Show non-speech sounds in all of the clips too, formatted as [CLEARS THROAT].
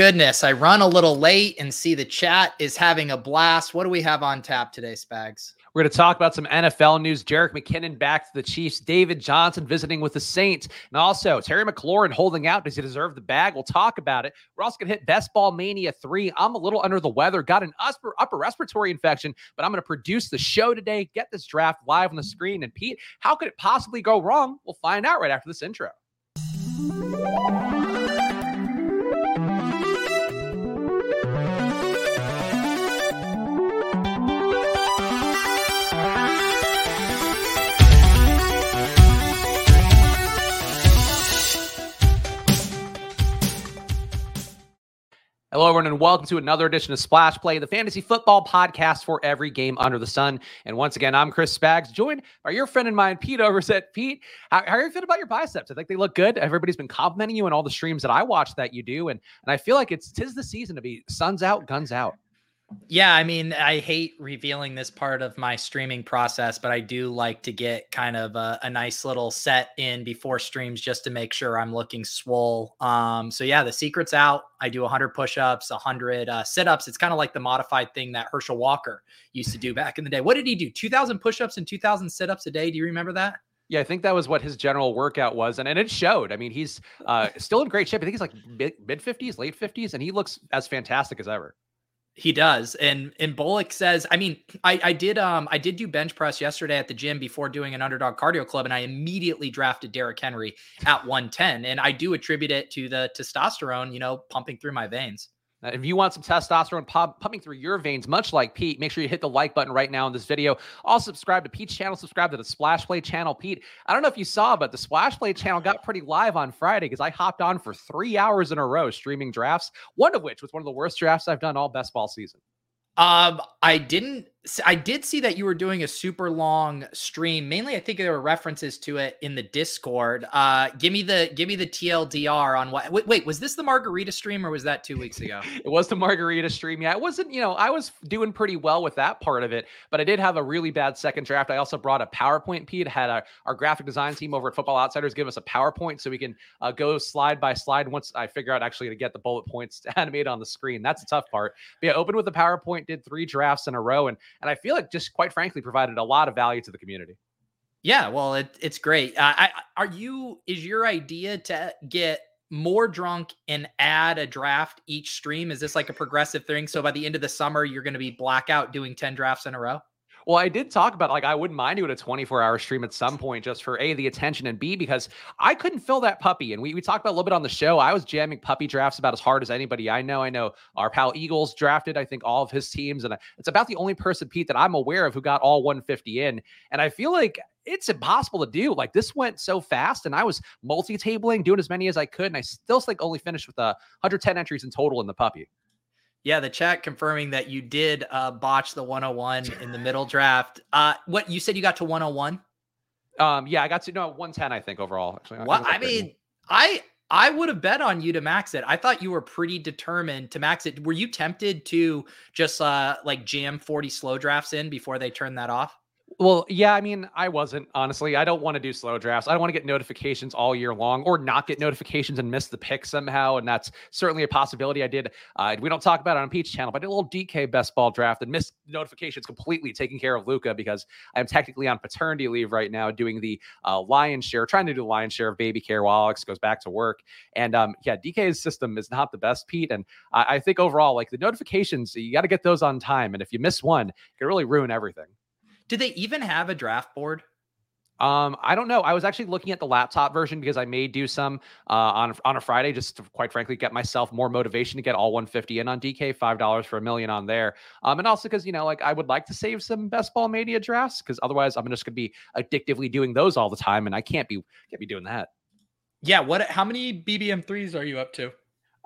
goodness. I run a little late and see the chat is having a blast. What do we have on tap today, Spags? We're going to talk about some NFL news. Jerick McKinnon back to the Chiefs. David Johnson visiting with the Saints. And also Terry McLaurin holding out. Does he deserve the bag? We'll talk about it. We're also going to hit Best Ball Mania 3. I'm a little under the weather. Got an upper, upper respiratory infection, but I'm going to produce the show today. Get this draft live on the screen. And Pete, how could it possibly go wrong? We'll find out right after this intro. Hello, everyone, and welcome to another edition of Splash Play, the fantasy football podcast for every game under the sun. And once again, I'm Chris Spags, joined by your friend and mine, Pete Overzet. Pete, how, how, are you feeling about your biceps? I think they look good. Everybody's been complimenting you on all the streams that I watch that you do, and and I feel like it's tis the season to be suns out, guns out. Yeah, I mean, I hate revealing this part of my streaming process, but I do like to get kind of a, a, nice little set in before streams just to make sure I'm looking swole. Um, so yeah, the secret's out. I do 100 push-ups, 100 uh, sit-ups. It's kind of like the modified thing that Herschel Walker used to do back in the day. What did he do? 2,000 push-ups and 2,000 sit-ups a day. Do you remember that? Yeah, I think that was what his general workout was, and, and it showed. I mean, he's uh, still in great shape. I think he's like mid fifties, late fifties, and he looks as fantastic as ever. He does. And and Bullock says, I mean, I, I did um I did do bench press yesterday at the gym before doing an underdog cardio club, and I immediately drafted Derrick Henry at 110. And I do attribute it to the testosterone, you know, pumping through my veins. Uh, if you want some testosterone pop, pumping through your veins, much like Pete, make sure you hit the like button right now in this video. Also, subscribe to Pete's channel, subscribe to the Splash Play channel. Pete, I don't know if you saw, but the Splash Play channel got pretty live on Friday because I hopped on for three hours in a row streaming drafts, one of which was one of the worst drafts I've done all best ball season. Um, I didn't. I did see that you were doing a super long stream. Mainly, I think there were references to it in the Discord. Uh, give me the give me the TLDR on what. Wait, wait, was this the margarita stream or was that two weeks ago? it was the margarita stream. Yeah, it wasn't. You know, I was doing pretty well with that part of it, but I did have a really bad second draft. I also brought a PowerPoint. Pete had our, our graphic design team over at Football Outsiders give us a PowerPoint so we can uh, go slide by slide. Once I figure out actually to get the bullet points [LAUGHS] animated on the screen, that's a tough part. But yeah, opened with the PowerPoint, did three drafts in a row, and and I feel like just quite frankly provided a lot of value to the community. Yeah, well, it, it's great. Uh, I, are you? Is your idea to get more drunk and add a draft each stream? Is this like a progressive thing? So by the end of the summer, you're going to be blackout doing ten drafts in a row. Well, I did talk about like I wouldn't mind doing a 24 hour stream at some point just for A, the attention, and B, because I couldn't fill that puppy. And we, we talked about a little bit on the show. I was jamming puppy drafts about as hard as anybody I know. I know our pal Eagles drafted, I think, all of his teams. And it's about the only person, Pete, that I'm aware of who got all 150 in. And I feel like it's impossible to do. Like this went so fast, and I was multi-tabling, doing as many as I could, and I still like only finished with uh, 110 entries in total in the puppy. Yeah, the chat confirming that you did uh, botch the 101 in the middle draft. Uh, what you said you got to 101? Um, yeah, I got to no 110, I think overall. Actually, what I, I mean, I I would have bet on you to max it. I thought you were pretty determined to max it. Were you tempted to just uh like jam 40 slow drafts in before they turn that off? Well, yeah, I mean, I wasn't honestly. I don't want to do slow drafts. I don't want to get notifications all year long or not get notifications and miss the pick somehow. And that's certainly a possibility. I did. Uh, we don't talk about it on Pete's channel, but I did a little DK best ball draft and missed notifications completely, taking care of Luca because I'm technically on paternity leave right now, doing the uh, lion's share, trying to do the lion's share of baby care while Alex goes back to work. And um, yeah, DK's system is not the best, Pete. And I, I think overall, like the notifications, you got to get those on time. And if you miss one, it can really ruin everything. Do they even have a draft board? Um, I don't know. I was actually looking at the laptop version because I may do some uh, on on a Friday, just to quite frankly get myself more motivation to get all 150 in on DK, five dollars for a million on there. Um, and also because you know, like I would like to save some best ball mania drafts because otherwise I'm just gonna be addictively doing those all the time, and I can't be can't be doing that. Yeah. What? How many BBM threes are you up to?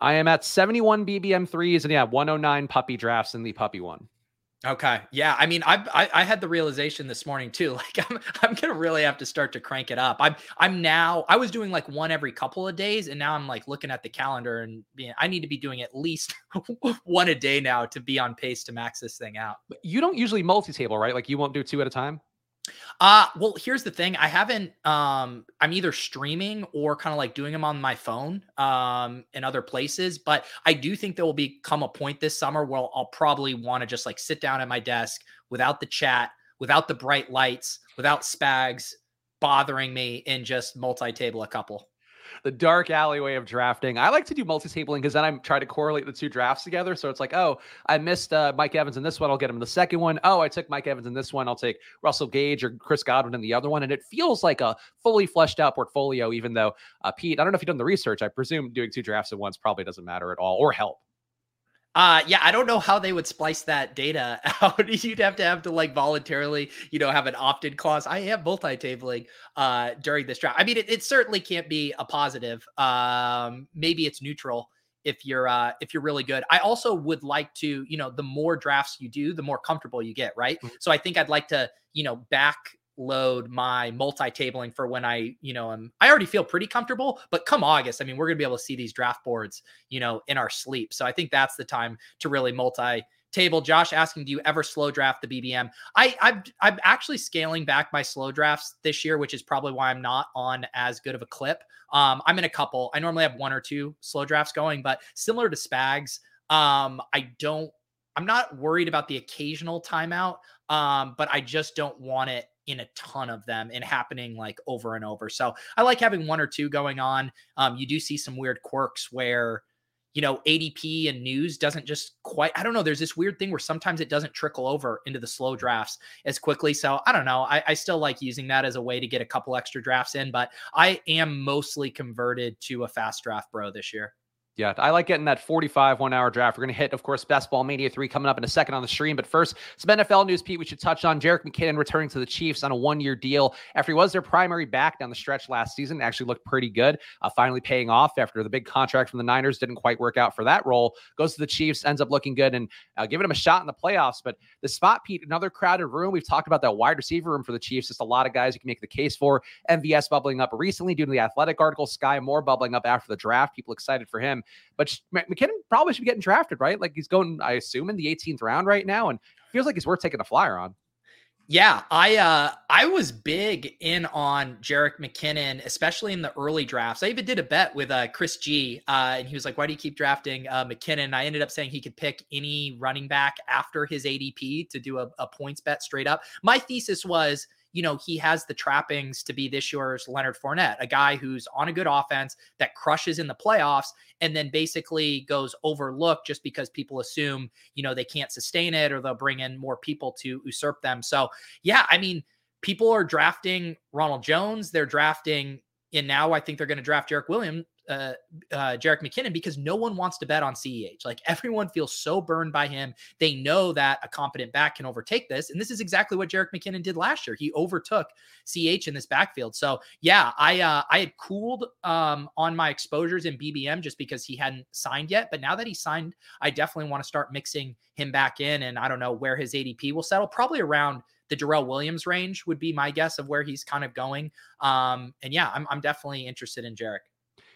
I am at 71 BBM threes and yeah, 109 puppy drafts in the puppy one. Okay. Yeah. I mean, I, I, I had the realization this morning too. [LAUGHS] Like, I'm I'm gonna really have to start to crank it up. I'm I'm now. I was doing like one every couple of days, and now I'm like looking at the calendar and being. I need to be doing at least [LAUGHS] one a day now to be on pace to max this thing out. You don't usually multi-table, right? Like you won't do two at a time. Uh well, here's the thing. I haven't um I'm either streaming or kind of like doing them on my phone um in other places, but I do think there will become a point this summer where I'll probably want to just like sit down at my desk without the chat, without the bright lights, without spags bothering me and just multi-table a couple the dark alleyway of drafting. I like to do multi-tabling because then I'm trying to correlate the two drafts together. So it's like, oh, I missed uh, Mike Evans in this one. I'll get him in the second one. Oh, I took Mike Evans in this one. I'll take Russell Gage or Chris Godwin in the other one. And it feels like a fully fleshed out portfolio, even though uh, Pete, I don't know if you've done the research. I presume doing two drafts at once probably doesn't matter at all or help. Uh yeah, I don't know how they would splice that data [LAUGHS] out. You'd have to have to like voluntarily, you know, have an opt-in clause. I am multi-tabling uh during this draft. I mean, it, it certainly can't be a positive. Um, maybe it's neutral if you're uh if you're really good. I also would like to, you know, the more drafts you do, the more comfortable you get, right? Mm-hmm. So I think I'd like to, you know, back load my multi-tabling for when I, you know, I'm. I already feel pretty comfortable, but come August, I mean, we're going to be able to see these draft boards, you know, in our sleep. So I think that's the time to really multi table. Josh asking, do you ever slow draft the BBM? I I'm, I'm actually scaling back my slow drafts this year, which is probably why I'm not on as good of a clip. Um, I'm in a couple. I normally have one or two slow drafts going, but similar to Spags, um, I don't. I'm not worried about the occasional timeout, um, but I just don't want it in a ton of them and happening like over and over. So I like having one or two going on. Um, you do see some weird quirks where, you know, ADP and news doesn't just quite, I don't know. There's this weird thing where sometimes it doesn't trickle over into the slow drafts as quickly. So I don't know. I, I still like using that as a way to get a couple extra drafts in, but I am mostly converted to a fast draft bro this year. Yeah, I like getting that 45 one hour draft. We're going to hit, of course, Best Ball Mania 3 coming up in a second on the stream. But first, some NFL news, Pete, we should touch on. Jerick McKinnon returning to the Chiefs on a one year deal after he was their primary back down the stretch last season. Actually looked pretty good, uh, finally paying off after the big contract from the Niners didn't quite work out for that role. Goes to the Chiefs, ends up looking good and uh, giving him a shot in the playoffs. But the spot, Pete, another crowded room. We've talked about that wide receiver room for the Chiefs. Just a lot of guys you can make the case for. MVS bubbling up recently due to the athletic article, Sky Moore bubbling up after the draft. People excited for him. But McKinnon probably should be getting drafted, right? Like he's going, I assume, in the 18th round right now, and feels like he's worth taking a flyer on. Yeah, I uh I was big in on Jerick McKinnon, especially in the early drafts. I even did a bet with uh Chris G, uh, and he was like, "Why do you keep drafting uh, McKinnon?" I ended up saying he could pick any running back after his ADP to do a, a points bet straight up. My thesis was you know, he has the trappings to be this year's Leonard Fournette, a guy who's on a good offense that crushes in the playoffs and then basically goes overlooked just because people assume, you know, they can't sustain it or they'll bring in more people to usurp them. So, yeah, I mean, people are drafting Ronald Jones, they're drafting and now I think they're going to draft Jarek Williams, uh, uh, Jerick McKinnon because no one wants to bet on CEH. Like everyone feels so burned by him. They know that a competent back can overtake this. And this is exactly what Jerick McKinnon did last year. He overtook CH in this backfield. So yeah, I uh, I had cooled um, on my exposures in BBM just because he hadn't signed yet. But now that he signed, I definitely want to start mixing him back in. And I don't know where his ADP will settle. Probably around the Darrel Williams range would be my guess of where he's kind of going. Um, and yeah, I'm, I'm definitely interested in Jerick.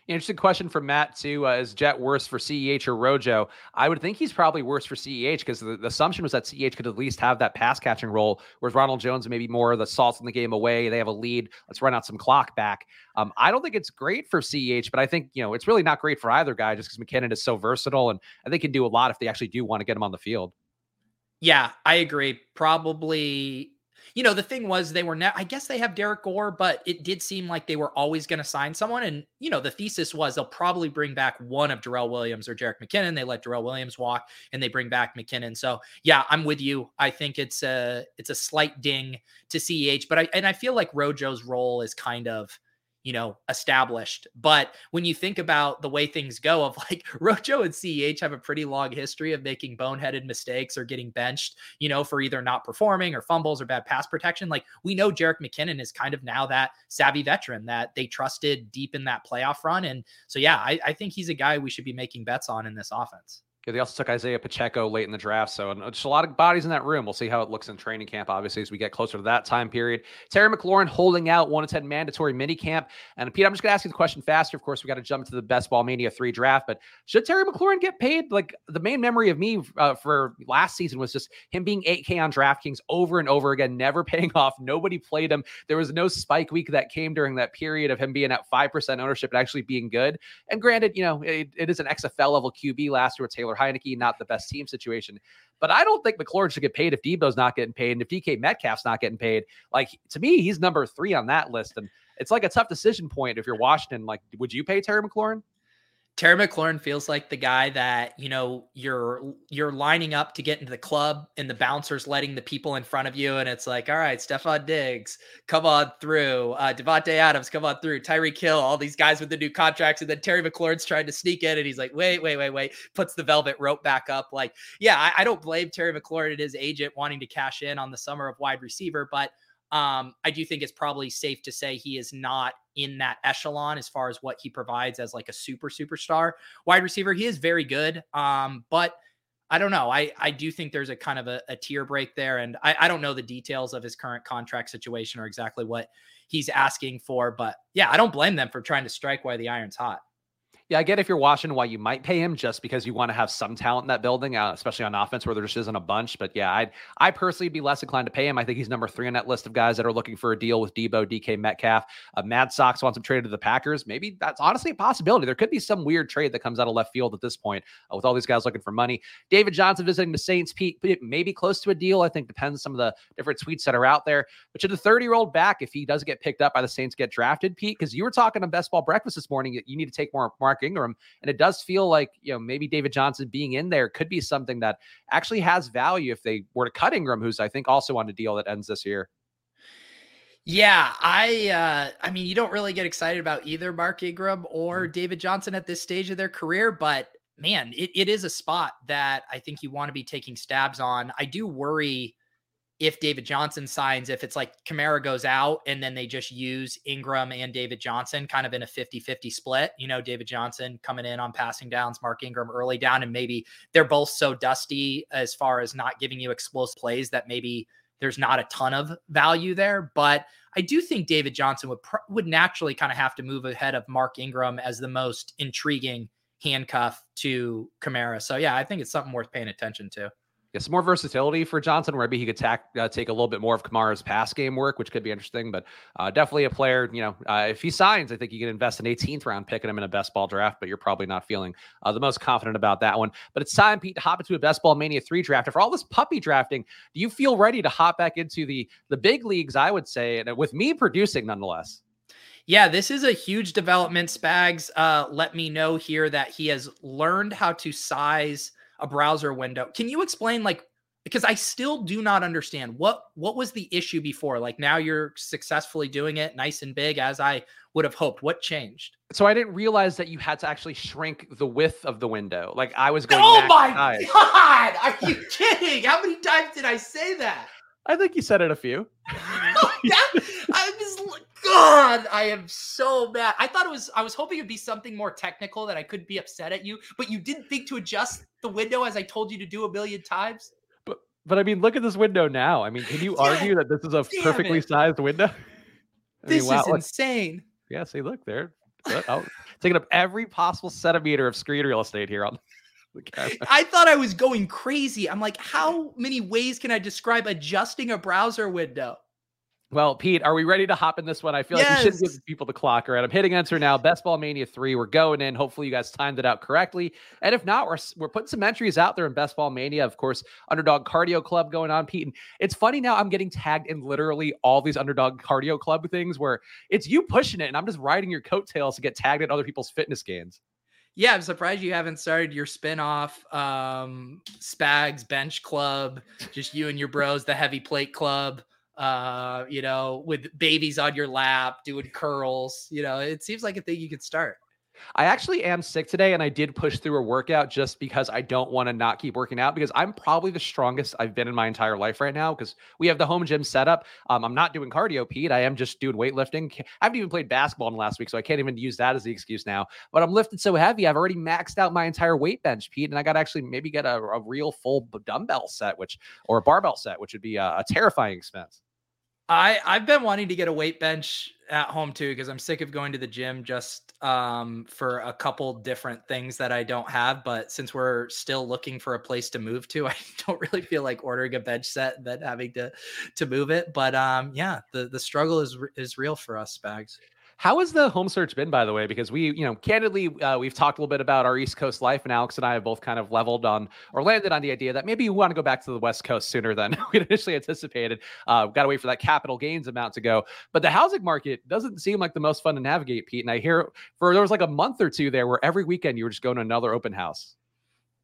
Interesting question from Matt too. Uh, is Jet worse for CEH or Rojo? I would think he's probably worse for CEH because the, the, assumption was that CEH could at least have that pass catching role, whereas Ronald Jones maybe more the salts in the game away. They have a lead. Let's run out some clock back. Um, I don't think it's great for CEH, but I think you know it's really not great for either guy just because McKinnon is so versatile and I think can do a lot if they actually do want to get him on the field. Yeah, I agree. Probably you know, the thing was they were now, I guess they have Derrick Gore, but it did seem like they were always going to sign someone. And, you know, the thesis was they'll probably bring back one of Darrel Williams or Jerick McKinnon. They let Darrel Williams walk and they bring back McKinnon. So yeah, I'm with you. I think it's a, it's a slight ding to CEH, but I, and I feel like Rojo's role is kind of, you know, established. But when you think about the way things go, of [LAUGHS] like Rojo and CEH have a pretty long history of making boneheaded mistakes or getting benched, you know, for either not performing or fumbles or bad pass protection. Like we know Jerick McKinnon is kind of now that savvy veteran that they trusted deep in that playoff run. And so, yeah, I, I think he's a guy we should be making bets on in this offense. Yeah, they also took Isaiah Pacheco late in the draft. So just a lot of bodies in that room. We'll see how it looks in training camp, obviously, as we get closer to that time period. Terry McLaurin holding out 1 to 10 mandatory mini camp. And Pete, I'm just going to ask you the question faster. Of course, we got to jump to the Best Ball Mania 3 draft. But should Terry McLaurin get paid? Like the main memory of me uh, for last season was just him being 8K on DraftKings over and over again, never [LAUGHS] paying off. Nobody played him. There was no spike week that came during that period of him being at 5% ownership and actually being good. And granted, you know, it, it is an XFL level QB last year with Taylor Heinicke, not the best team situation. But I don't think McLaurin should get paid if Debo's not getting paid and if DK Metcalf's not getting paid. Like to me, he's number three on that list. And it's like a tough decision point if you're Washington. Like, would you pay Terry McLaurin? Terry McLaurin feels like the guy that you know you're you're lining up to get into the club, and the bouncer's letting the people in front of you, and it's like, all right, Stefon Diggs, come on through, uh, Adams, come on through, Tyreek Hill, all these guys with the new contracts, and then Terry McLaurin's trying to sneak in, and he's like, wait, wait, wait, wait, puts the velvet rope back up. Like, yeah, I, I don't blame Terry McLaurin and his agent wanting to cash in on the summer of wide receiver, but um, I do think it's probably safe to say he is not in that echelon as far as what he provides as like a super superstar wide receiver. He is very good, um, but I don't know. I I do think there's a kind of a, a tier break there, and I, I don't know the details of his current contract situation or exactly what he's asking for. But yeah, I don't blame them for trying to strike while the iron's hot. Yeah, I get if you're watching why you might pay him just because you want to have some talent in that building, uh, especially on offense where there just isn't a bunch. But yeah, I'd I personally be less inclined to pay him. I think he's number three on that list of guys that are looking for a deal with Debo, DK Metcalf. Uh, Mad Sox wants him traded to the Packers. Maybe that's honestly a possibility. There could be some weird trade that comes out of left field at this point uh, with all these guys looking for money. David Johnson visiting the Saints, Pete, maybe close to a deal. I think depends on some of the different tweets that are out there. But should the 30 year old back, if he does get picked up by the Saints, get drafted, Pete? Because you were talking on Best Ball Breakfast this morning, that you need to take more Mark Ingram, and it does feel like, you know, maybe David Johnson being in there could be something that actually has value if they were to cut Ingram, who's I think also on a deal that ends this year. Yeah, I uh I mean you don't really get excited about either Mark Ingram or mm-hmm. David Johnson at this stage of their career, but man, it, it is a spot that I think you want to be taking stabs on. I do worry if David Johnson signs, if it's like Kamara goes out and then they just use Ingram and David Johnson kind of in a 50 50 split, you know, David Johnson coming in on passing downs, Mark Ingram early down, and maybe they're both so dusty as far as not giving you explosive plays that maybe there's not a ton of value there. But I do think David Johnson would, would naturally kind of have to move ahead of Mark Ingram as the most intriguing handcuff to Kamara. So yeah, I think it's something worth paying attention to yeah, some more versatility for Johnson, where maybe he could tack, uh, take a little bit more of Kamara's pass game work, which could be interesting. But uh, definitely a player, you know, uh, if he signs, I think you can invest an 18th round pick in him in a best ball draft, but you're probably not feeling uh, the most confident about that one. But it's time, Pete, to hop into a best ball mania three draft. For all this puppy drafting, do you feel ready to hop back into the the big leagues? I would say, and with me producing nonetheless. Yeah, this is a huge development. Spags uh, let me know here that he has learned how to size a browser window. Can you explain like because I still do not understand what what was the issue before? Like now you're successfully doing it nice and big as I would have hoped. What changed? So I didn't realize that you had to actually shrink the width of the window. Like I was going. Oh my size. god! Are you [LAUGHS] kidding? How many times did I say that? I think you said it a few. [LAUGHS] Oh, that, I was God, I am so mad. I thought it was I was hoping it'd be something more technical that I could be upset at you, but you didn't think to adjust the window as I told you to do a million times. But but I mean, look at this window now. I mean, can you [LAUGHS] argue that this is a perfectly it. sized window? [LAUGHS] I [LAUGHS] this mean, wow, is insane. Yeah, see, look there. Oh, taking up every possible centimeter of screen real estate here on I thought I was going crazy. I'm like, how many ways can I describe adjusting a browser window? Well, Pete, are we ready to hop in this one? I feel yes. like we should give people the clock. Right, I'm hitting enter now. Best Ball Mania 3. We're going in. Hopefully, you guys timed it out correctly. And if not, we're, we're putting some entries out there in Best Ball Mania. Of course, Underdog Cardio Club going on, Pete. And it's funny now, I'm getting tagged in literally all these Underdog Cardio Club things where it's you pushing it, and I'm just riding your coattails to get tagged at other people's fitness gains. Yeah, I'm surprised you haven't started your spin-off um Spags Bench Club, just you and your bros, the heavy plate club uh, you know, with babies on your lap, doing curls. You know, it seems like a thing you could start. I actually am sick today and I did push through a workout just because I don't want to not keep working out because I'm probably the strongest I've been in my entire life right now because we have the home gym set up. Um, I'm not doing cardio, Pete. I am just doing weightlifting. I haven't even played basketball in the last week, so I can't even use that as the excuse now. But I'm lifted so heavy, I've already maxed out my entire weight bench, Pete, and I got to actually maybe get a, a, real full dumbbell set, which or a barbell set, which would be a, a terrifying expense. I I've been wanting to get a weight bench at home too because I'm sick of going to the gym just um, for a couple different things that I don't have. But since we're still looking for a place to move to, [LAUGHS] I don't really feel like ordering a bench set than having to to move it. But um, yeah, the the struggle is is real for us, Spags. How has the home search been, by the way? Because we, you know, candidly, uh, we've talked a little bit about our East Coast life, and Alex and I have both kind of leveled on or landed on the idea that maybe we want to go back to the West Coast sooner than [LAUGHS] we initially anticipated. Uh, got to wait for that capital gains amount to go. But the housing market doesn't seem like the most fun to navigate, Pete. And I hear for there was like a month or two there where every weekend you were just going to another open house.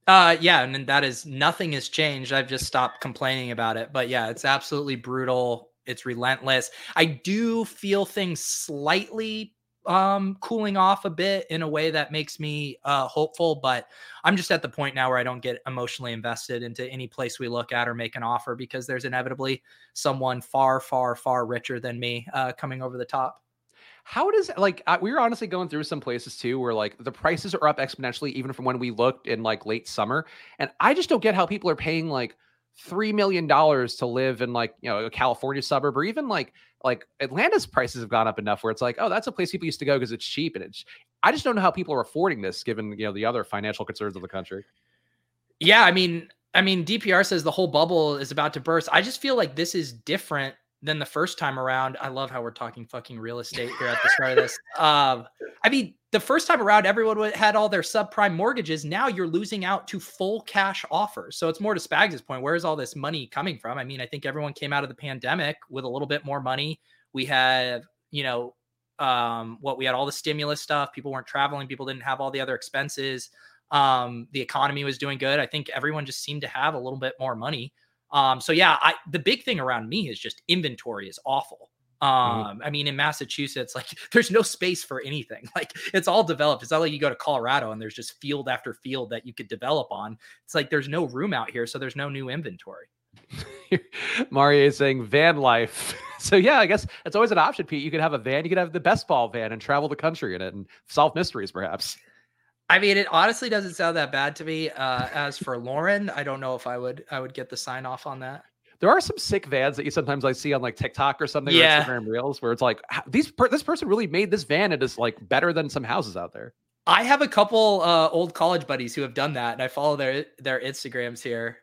Uh yeah, and that is nothing has changed. I've just stopped complaining about it. But yeah, it's absolutely brutal. It's relentless. I do feel things slightly um cooling off a bit in a way that makes me uh hopeful but i'm just at the point now where i don't get emotionally invested into any place we look at or make an offer because there's inevitably someone far far far richer than me uh coming over the top how does like we were honestly going through some places too where like the prices are up exponentially even from when we looked in like late summer and i just don't get how people are paying like three million dollars to live in like you know a California suburb or even like like Atlanta's prices have gone up enough where it's like oh that's a place people used to go because it's cheap and it's I just don't know how people are affording this given you know the other financial concerns of the country. Yeah, I mean I mean DPR says the whole bubble is about to burst. I just feel like this is different than the first time around. I love how we're talking fucking real estate here at the start of this. [LAUGHS] Um, I mean, the first time around, everyone had all their subprime mortgages. Now you're losing out to full cash offers. So it's more to Spags' point. Where is all this money coming from? I mean, I think everyone came out of the pandemic with a little bit more money. We have, you know, um, what we had all the stimulus stuff. People weren't traveling. People didn't have all the other expenses. Um, the economy was doing good. I think everyone just seemed to have a little bit more money. Um, so yeah, I the big thing around me is just inventory is awful. Mm-hmm. Um. I mean, in Massachusetts, like [LAUGHS] there's no space for anything. [LAUGHS] Like it's all developed. It's not like you go to Colorado and there's just field after field that you could develop on. It's like there's no room out here, so there's no new inventory. [LAUGHS] Mario is saying van life. so yeah, I guess that's always an option, Pete. You could have a van, you could have the best ball van and travel the country in it and solve mysteries, perhaps. I mean, it honestly doesn't sound that bad to me. Uh, as for Lauren, I don't know if I would I would get the sign off on that. There are some sick vans that you sometimes like see on like TikTok or something yeah. or Instagram Reels where it's like these per- this person really made this van and is like better than some houses out there. I have a couple uh, old college buddies who have done that, and I follow their their Instagrams here.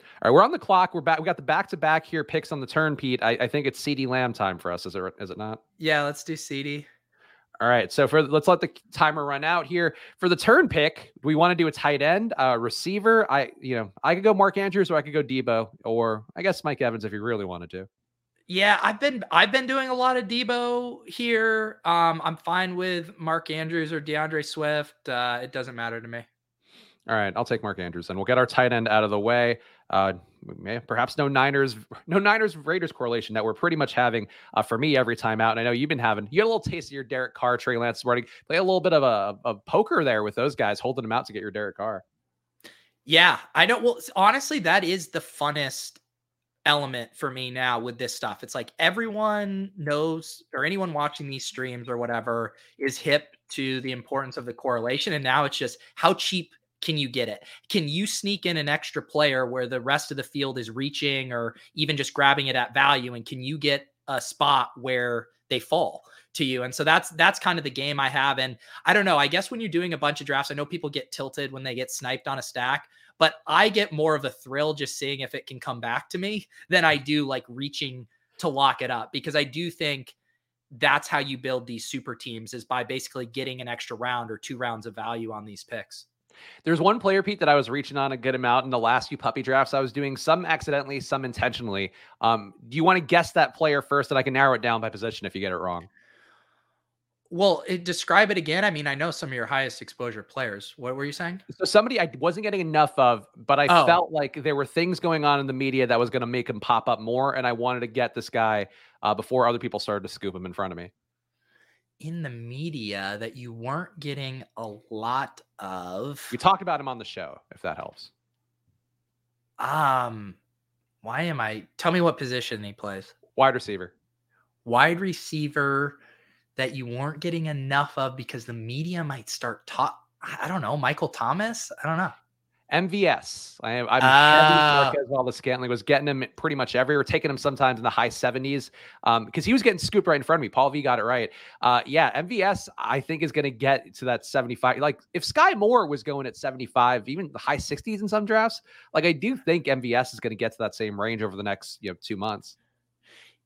All right, we're on the clock. We're back. We got the back to back here picks on the turn, Pete. I, I think it's CeeDee Lamb time for us. Is it? Is it not? Yeah, let's do CeeDee. All right. So for let's let the timer run out here. For the turn pick, we want to do a tight end, uh, receiver. I you know I could go Mark Andrews or I could go Debo or I guess Mike Evans if you really wanted to. Yeah, I've been I've been doing a lot of Debo here. Um, I'm fine with Mark Andrews or DeAndre Swift. Uh, it doesn't matter to me. All right, I'll take Mark Andrews and we'll get our tight end out of the way. Uh, perhaps no Niners, no Niners Raiders correlation that we're pretty much having uh, for me every time out. And I know you've been having you had a little taste of your Derek Carr, Trey Lance morning. Play a little bit of a, a poker there with those guys, holding them out to get your Derek Carr. Yeah, I know. Well, honestly, that is the funnest element for me now with this stuff. It's like everyone knows, or anyone watching these streams or whatever is hip to the importance of the correlation. And now it's just how cheap can you get it? Can you sneak in an extra player where the rest of the field is reaching or even just grabbing it at value? And can you get a spot where they fall to you? And so that's that's kind of the game I have. And I don't know. I guess when you're doing a bunch of drafts, I know people get tilted when they get sniped on a stack, but I get more of a thrill just seeing if it can come back to me than I do like reaching to lock it up because I do think that's how you build these super teams is by basically getting an extra round or two rounds of value on these picks. There's one player, Pete, that I was reaching on a good amount in the last few puppy drafts. I was doing some accidentally, some intentionally. Um, do you want to guess that player first, and I can narrow it down by position if you get it wrong? Well, it, describe it again. I mean, I know some of your highest exposure players. What were you saying? So somebody I wasn't getting enough of, but I oh. felt like there were things going on in the media that was going to make him pop up more, and I wanted to get this guy uh, before other people started to scoop him in front of me. In the media that you weren't getting a lot of. We talked about him on the show, if that helps. Um, why am I? Tell me what position he plays. Wide receiver. Wide receiver that you weren't getting enough of because the media might start talk. I don't know. Michael Thomas. I don't know. MVS. I am I'm uh, Marquez Valdes Scantling was getting him pretty much everywhere, taking him sometimes in the high 70s. Um, because he was getting scooped right in front of me. Paul V got it right. Uh yeah, MVS I think is gonna get to that 75. Like if Sky Moore was going at 75, even the high 60s in some drafts, like I do think MVS is gonna get to that same range over the next you know two months.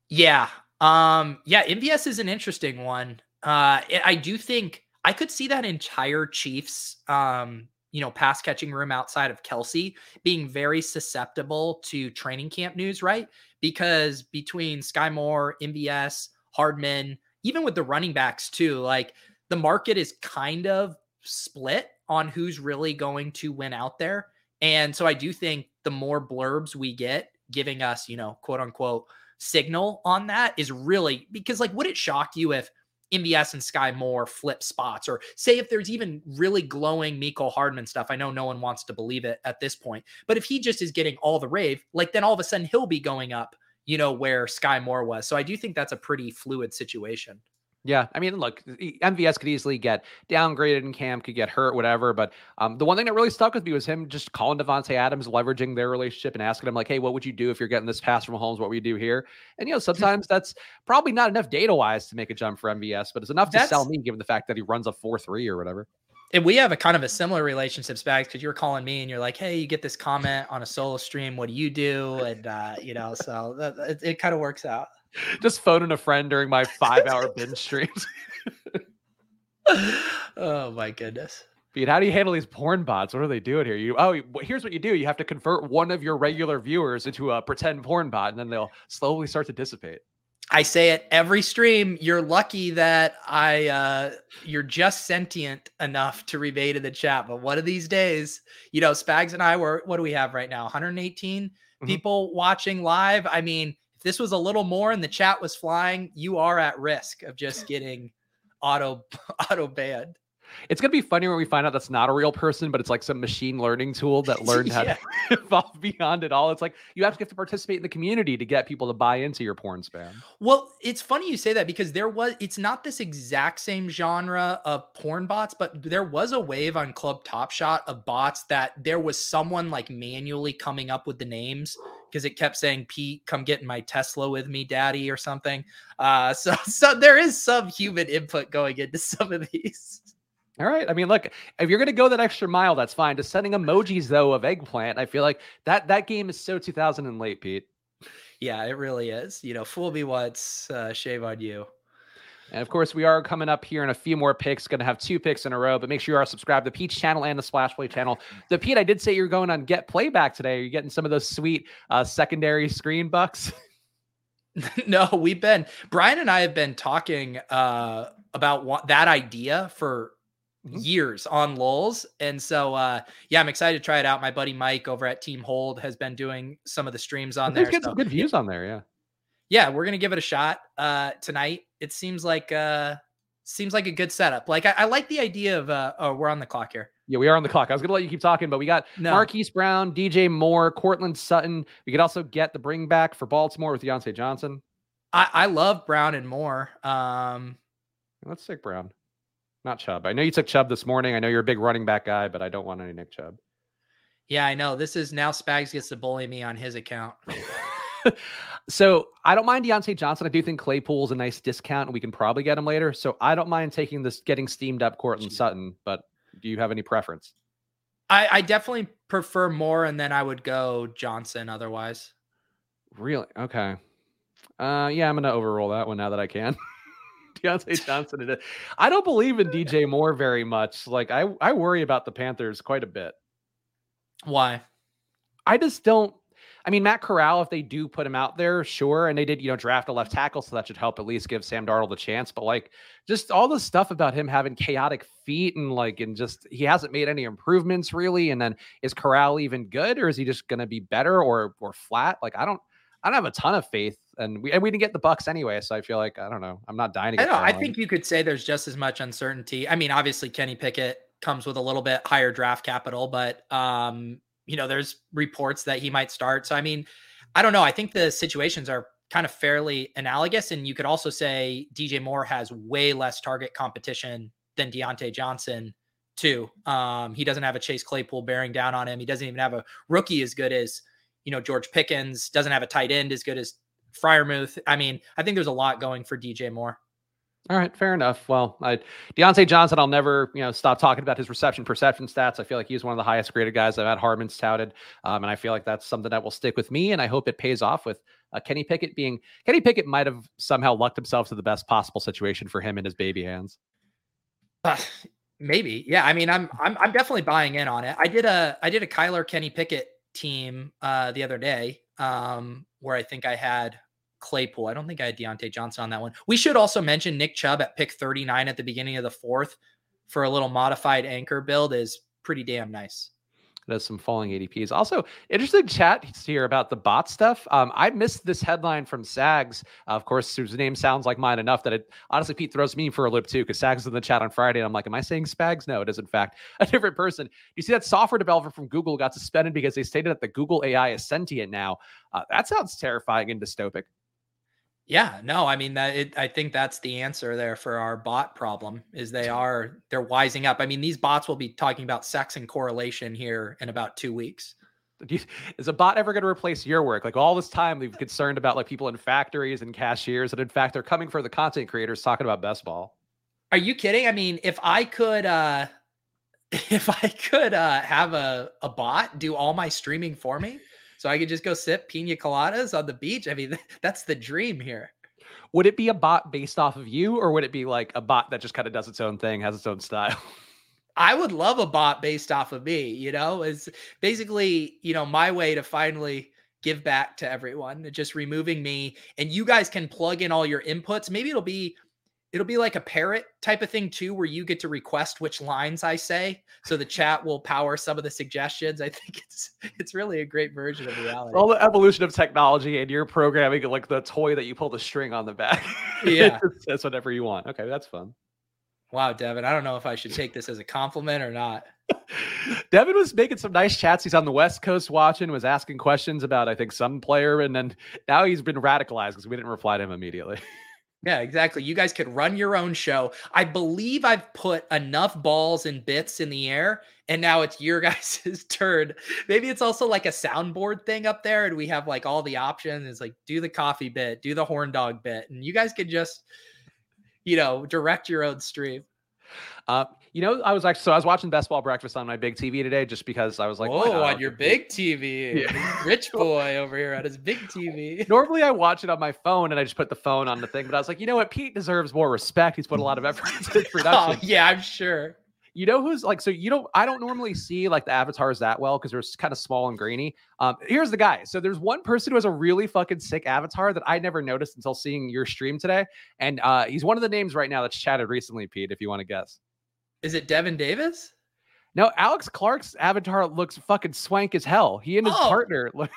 Yeah. Um, yeah, MVS is an interesting one. Uh I do think I could see that entire Chiefs um you know, pass catching room outside of Kelce being very susceptible to training camp news, right? Because between Sky Moore, MVS, Hardman, even with the running backs too, like the market is kind of split on who's really going to win out there. And so I do think the more blurbs we get giving us, you know, quote unquote signal on that is really because like would it shock you if MVS and Sky Moore flip spots, or say if there's even really glowing Mecole Hardman stuff. I know no one wants to believe it at this point, but if he just is getting all the rave, like then all of a sudden he'll be going up, you know, where Sky Moore was. So I do think that's a pretty fluid situation. Yeah, I mean, look, MVS could easily get downgraded in camp, could get hurt, whatever. But um, the one thing that really stuck with me was him just calling Davante Adams, leveraging their relationship, and asking him like, "Hey, what would you do if you're getting this pass from Holmes? What would you do here?" And you know, sometimes that's probably not enough data wise to make a jump for MVS, but it's enough to sell me, given the fact that he runs a four three or whatever. And we have a kind of a similar relationship, Spags, because you're calling me and you're like, "Hey, you get this comment on a solo stream. What do you do?" And uh, you know, so that, it, it kind of works out. Just phoning a friend during my five hour binge streams. [LAUGHS] oh my goodness. Pete, how do you handle these porn bots? What are they doing here? You oh, here's what you do: you have to convert one of your regular viewers into a pretend porn bot, and then they'll slowly start to dissipate. I say it every stream. You're lucky that I uh you're just sentient enough to rebate in the chat. But one of these days, you know, Spags and I were what do we have right now? 118 mm-hmm. people watching live. I mean, this was a little more and the chat was flying, you are at risk of just [LAUGHS] getting auto [LAUGHS] auto banned. It's gonna be funny when we find out that's not a real person, but it's like some machine learning tool that [LAUGHS] learned how to evolve beyond it all. It's like you have to get to participate in the community to get people to buy into your porn spam. Well, it's funny you say that because there was it's not this exact same genre of porn bots, but there was a wave on Club Top Shot of bots that there was someone like manually coming up with the names because it kept saying Pete, come get in my Tesla with me, daddy, or something. Uh, [LAUGHS] so so there is some human input going into some of these. All right. I mean, look, if you're gonna go that extra mile, that's fine. Just sending emojis though of eggplant, I feel like that that game is so 2000 and late, Pete. Yeah, it really is. You know, fool me once, uh, shave on you. And of course, we are coming up here in a few more picks. Going to have two picks in a row, but make sure you are subscribed to the Peach channel and the Splash Play channel. The Pete, I did say you're going on Get Playback today. Are you getting some of those sweet uh, secondary screen bucks? [LAUGHS] [LAUGHS] no, we've been Brian and I have been talking uh, about what, that idea for mm-hmm. years on lulls and so uh yeah i'm excited to try it out my buddy mike over at team hold has been doing some of the streams on there get so. some good views on there yeah yeah we're gonna give it a shot uh tonight it seems like uh seems like a good setup like i, I like the idea of uh oh we're on the clock here yeah, we are on the clock. I was gonna let you keep talking, but we got no. Marquise Brown, DJ Moore, Courtland Sutton. We could also get the bring back for Baltimore with Diontae Johnson. I, I love Brown and Moore. Um, let's take Brown. Not Chubb. I know you took Chubb this morning. I know you're a big running back guy, but I don't want any Nick Chubb. Yeah, I know. This is now Spags gets to bully me on his account. [LAUGHS] so I don't mind Diontae Johnson. I do think Claypool's a nice discount and we can probably get him later. So I don't mind taking this getting steamed up Courtland Sutton, but do you have any preference? I, I definitely prefer Moore, and then I would go Johnson otherwise. Really? Okay. Uh yeah, I'm gonna overrule that one now that I can. [LAUGHS] Diontae [LAUGHS] Johnson. I don't believe in DJ Moore very much. Like I, I worry about the Panthers quite a bit. Why? I just don't. I mean, Matt Corral, if they do put him out there, sure. And they did, you know, draft a left tackle, so that should help at least give Sam Darnold a chance. But like, just all the stuff about him having chaotic feet and like, and just he hasn't made any improvements really. And then is Corral even good, or is he just going to be better or or flat? Like, I don't, I don't have a ton of faith and we and we didn't get the Bucks anyway. So I feel like I don't know. I'm not dying. To I know. I think you could say there's just as much uncertainty. I mean, obviously Kenny Pickett comes with a little bit higher draft capital, but um, you know, there's reports that he might start. So I mean, I don't know. I think the situations are kind of fairly analogous, and you could also say DJ Moore has way less target competition than Diontae Johnson too. Um, he doesn't have a Chase Claypool bearing down on him. He doesn't even have a rookie as good as you know George Pickens. Doesn't have a tight end as good as Freiermuth. I mean, I think there's a lot going for DJ Moore. All right, fair enough. Well, I, Diontae Johnson, I'll never, you know, stop talking about his reception perception stats. I feel like he's one of the highest graded guys I've had Harmon's touted, um, and I feel like that's something that will stick with me. And I hope it pays off with uh, Kenny Pickett being Kenny Pickett might have somehow lucked himself to the best possible situation for him in his baby hands. Uh, maybe, yeah. I mean, I'm I'm I'm definitely buying in on it. I did a I did a Kyler Kenny Pickett team uh, the other day um, where I think I had Claypool. I don't think I had Diontae Johnson on that one. We should also mention Nick Chubb at pick 39 at the beginning of the fourth for a little modified anchor build is pretty damn nice. There's some falling ADPs. Also, interesting chat here about the bot stuff. Um, I missed this headline from Sags. Uh, of course, whose name sounds like mine enough that it honestly Pete throws me for a loop too. Because Sags is in the chat on Friday, and I'm like, "Am I saying Spags?" No, it is in fact a different person. You see that software developer from Google got suspended because they stated that the Google AI is sentient now. Uh, that sounds terrifying and dystopic. Yeah, no, I mean that it, I think that's the answer there for our bot problem is they are they're wising up. I mean, these bots will be talking about sex and correlation here in about 2 weeks. Is a bot ever going to replace your work? Like all this time we've concerned about like people in factories and cashiers and in fact they're coming for the content creators talking about best ball. Are you kidding? I mean, if I could uh [LAUGHS] if I could uh have a a bot do all my streaming for me, so I could just go sip pina coladas on the beach. I mean, [LAUGHS] that's the dream here. Would it be a bot based off of you, or would it be like a bot that just kind of does its own thing, has its own style? [LAUGHS] I would love a bot based off of me, you know, is basically, you know, my way to finally give back to everyone, just removing me. And you guys can plug in all your inputs. Maybe it'll be it'll be like a parrot type of thing too where you get to request which lines i say so the [LAUGHS] chat will power some of the suggestions. I think it's it's really a great version of reality. All the evolution of technology and you're programming like the toy that you pull the string on the back. [LAUGHS] Yeah. that's whatever you want. Okay that's fun. Wow devin i don't know if i should take this as a compliment or not. [LAUGHS] Devin was making some nice chats. He's on the west coast watching was asking questions about i think some player and then now he's been radicalized because we didn't reply to him immediately Yeah, exactly. You guys could run your own show. I believe I've put enough balls and bits in the air, and now it's your [LAUGHS] guys' turn. Maybe it's also like a soundboard thing up there, and we have like all the options. It's like do the coffee bit, do the horn dog bit, and you guys could just, you know, direct your own stream. Uh, you know, I was actually so I was watching Best Ball Breakfast on my big TV today just because I was like, "Oh, on your big TV, [LAUGHS] yeah. rich boy over here on his big TV." [LAUGHS] Normally, I watch it on my phone and I just put the phone on the thing, but I was like, you know what, Pete deserves more respect. He's put a lot of effort [LAUGHS] into oh, production. oh, yeah, I'm sure. You know who's like so you don't I don't normally see like the avatars that well because they're kind of small and grainy. Um, here's the guy. So there's one person who has a really fucking sick avatar that I never noticed until seeing your stream today, and uh, he's one of the names right now that's chatted recently. Pete, if you want to guess. Is it Devin Davis? No, Alex Clark's avatar looks fucking swank as hell. He and his oh. partner [LAUGHS] look.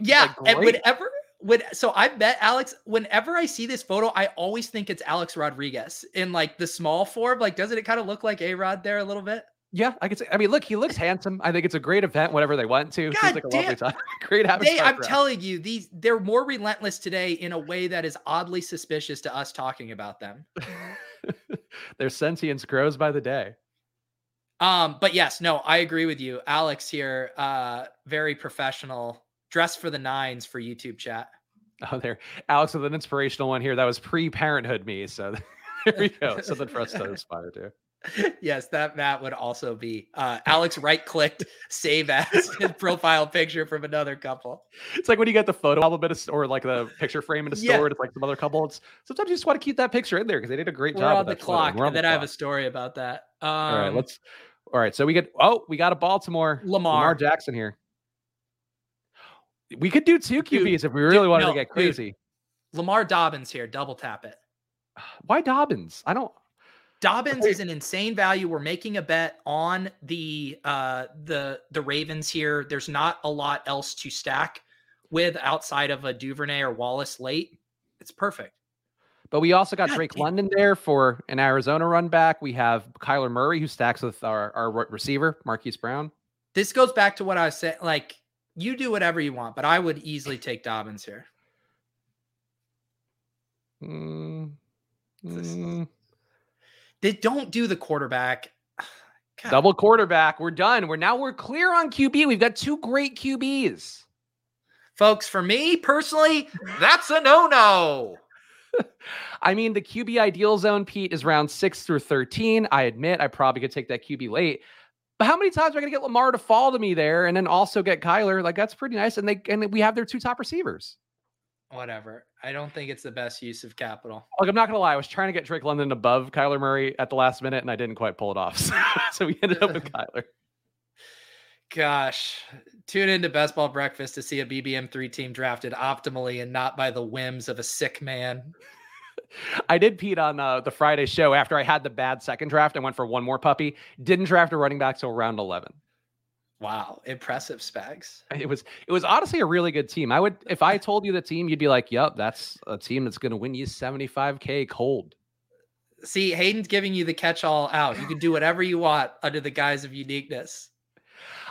yeah, like and whenever when so I bet Alex. Whenever I see this photo, I always think it's Alex Rodriguez in like the small form. Like, doesn't it kind of look like A Rod there a little bit? Yeah, I could say. I mean, look, he looks handsome. I think it's a great event. Whatever they went to, God seems like a damn. lovely time. [LAUGHS] great. They, I'm telling you, these they're more relentless today in a way that is oddly suspicious to us talking about them. [LAUGHS] Their sentience grows by the day. Um, but yes, no, I agree with you. Alex here, uh, very professional, dressed for the nines for YouTube chat. Oh, there, Alex with an inspirational one here. That was pre-parenthood me. So [LAUGHS] there we go. Something for us to [LAUGHS] aspire to. yes, that Matt would also be. Uh, Alex right clicked save as his [LAUGHS] profile picture from another couple. It's like when you get the photo album at a, or like the picture frame in a store, yeah. it's like some other couple. It's sometimes you just want to keep that picture in there because they did a great We're job. On the clock, and then I have a story about that. Um, all right, let's. All right, so we get. Oh, we got a Baltimore Lamar, Lamar Jackson here. We could do two QBs dude, if we really dude, wanted no, to get crazy. Dude, Lamar Dobbins here, double tap it. [SIGHS] Why Dobbins? I don't. Dobbins is an insane value. We're making a bet on the uh the the Ravens here. There's not a lot else to stack. with outside of a Duvernay or Wallace late, it's perfect. But we also got God Drake damn. London there for an Arizona run back. We have Kyler Murray who stacks with our, our receiver, Marquise Brown. This goes back to what I was saying. Like, you do whatever you want, but I would easily take Dobbins here. Mm, mm. They don't do the quarterback. [SIGHS] God. Double quarterback. We're done. We're now we're clear on QB. We've got two great QBs. Folks, for me personally, that's a no-no. [LAUGHS] I mean, the QB ideal zone, Pete, is round six through 13. I admit I probably could take that QB late. But how many times am I going to get Lamar to fall to me there and then also get Kyler? Like that's pretty nice. And they and we have their two top receivers. Whatever. I don't think it's the best use of capital. Like I'm not gonna lie, I was trying to get Drake London above Kyler Murray at the last minute, and I didn't quite pull it off. [LAUGHS] So, so we ended up with [LAUGHS] Kyler. Gosh, tune into Best Ball Breakfast to see a BBM3 team drafted optimally and not by the whims of a sick man. I did Pete on uh, the Friday show after I had the bad second draft. I went for one more puppy. Didn't draft a running back till round 11. Wow, impressive specs. It was it was honestly a really good team. I would if I told you the team, you'd be like, "Yep, that's a team that's going to win you 75k cold." See, Hayden's giving you the catch-all out. You can do whatever you want under the guise of uniqueness.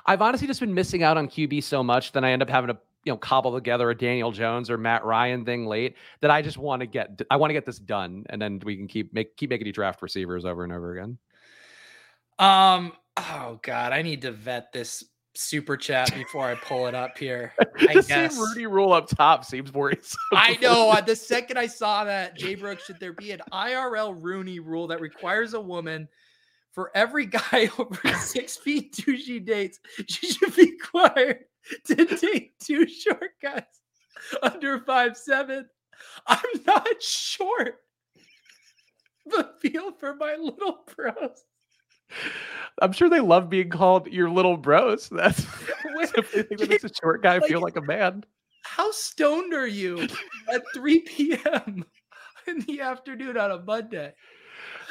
I've honestly just been missing out on QB so much that I end up having to you know cobble together a Daniel Jones or Matt Ryan thing late that I just want to get I want to get this done and then we can keep make keep making you draft receivers over and over again. Um oh god, I need to vet this super chat before I pull it up here. [LAUGHS] I the guess. Rudy rule up top seems worrisome. I [LAUGHS] know. Uh, the second I saw that, Jay Brooks, should there be an IRL Rooney rule that requires a woman for every guy [LAUGHS] over six feet two she dates, she should be required [LAUGHS] to take two short guys under five seven. I'm not short, but feel for my little bros. I'm sure they love being called your little bros. [LAUGHS] That's [LAUGHS] thing that makes a short guy like, feel like a man. How stoned are you at 3 p.m. in the afternoon on a Monday?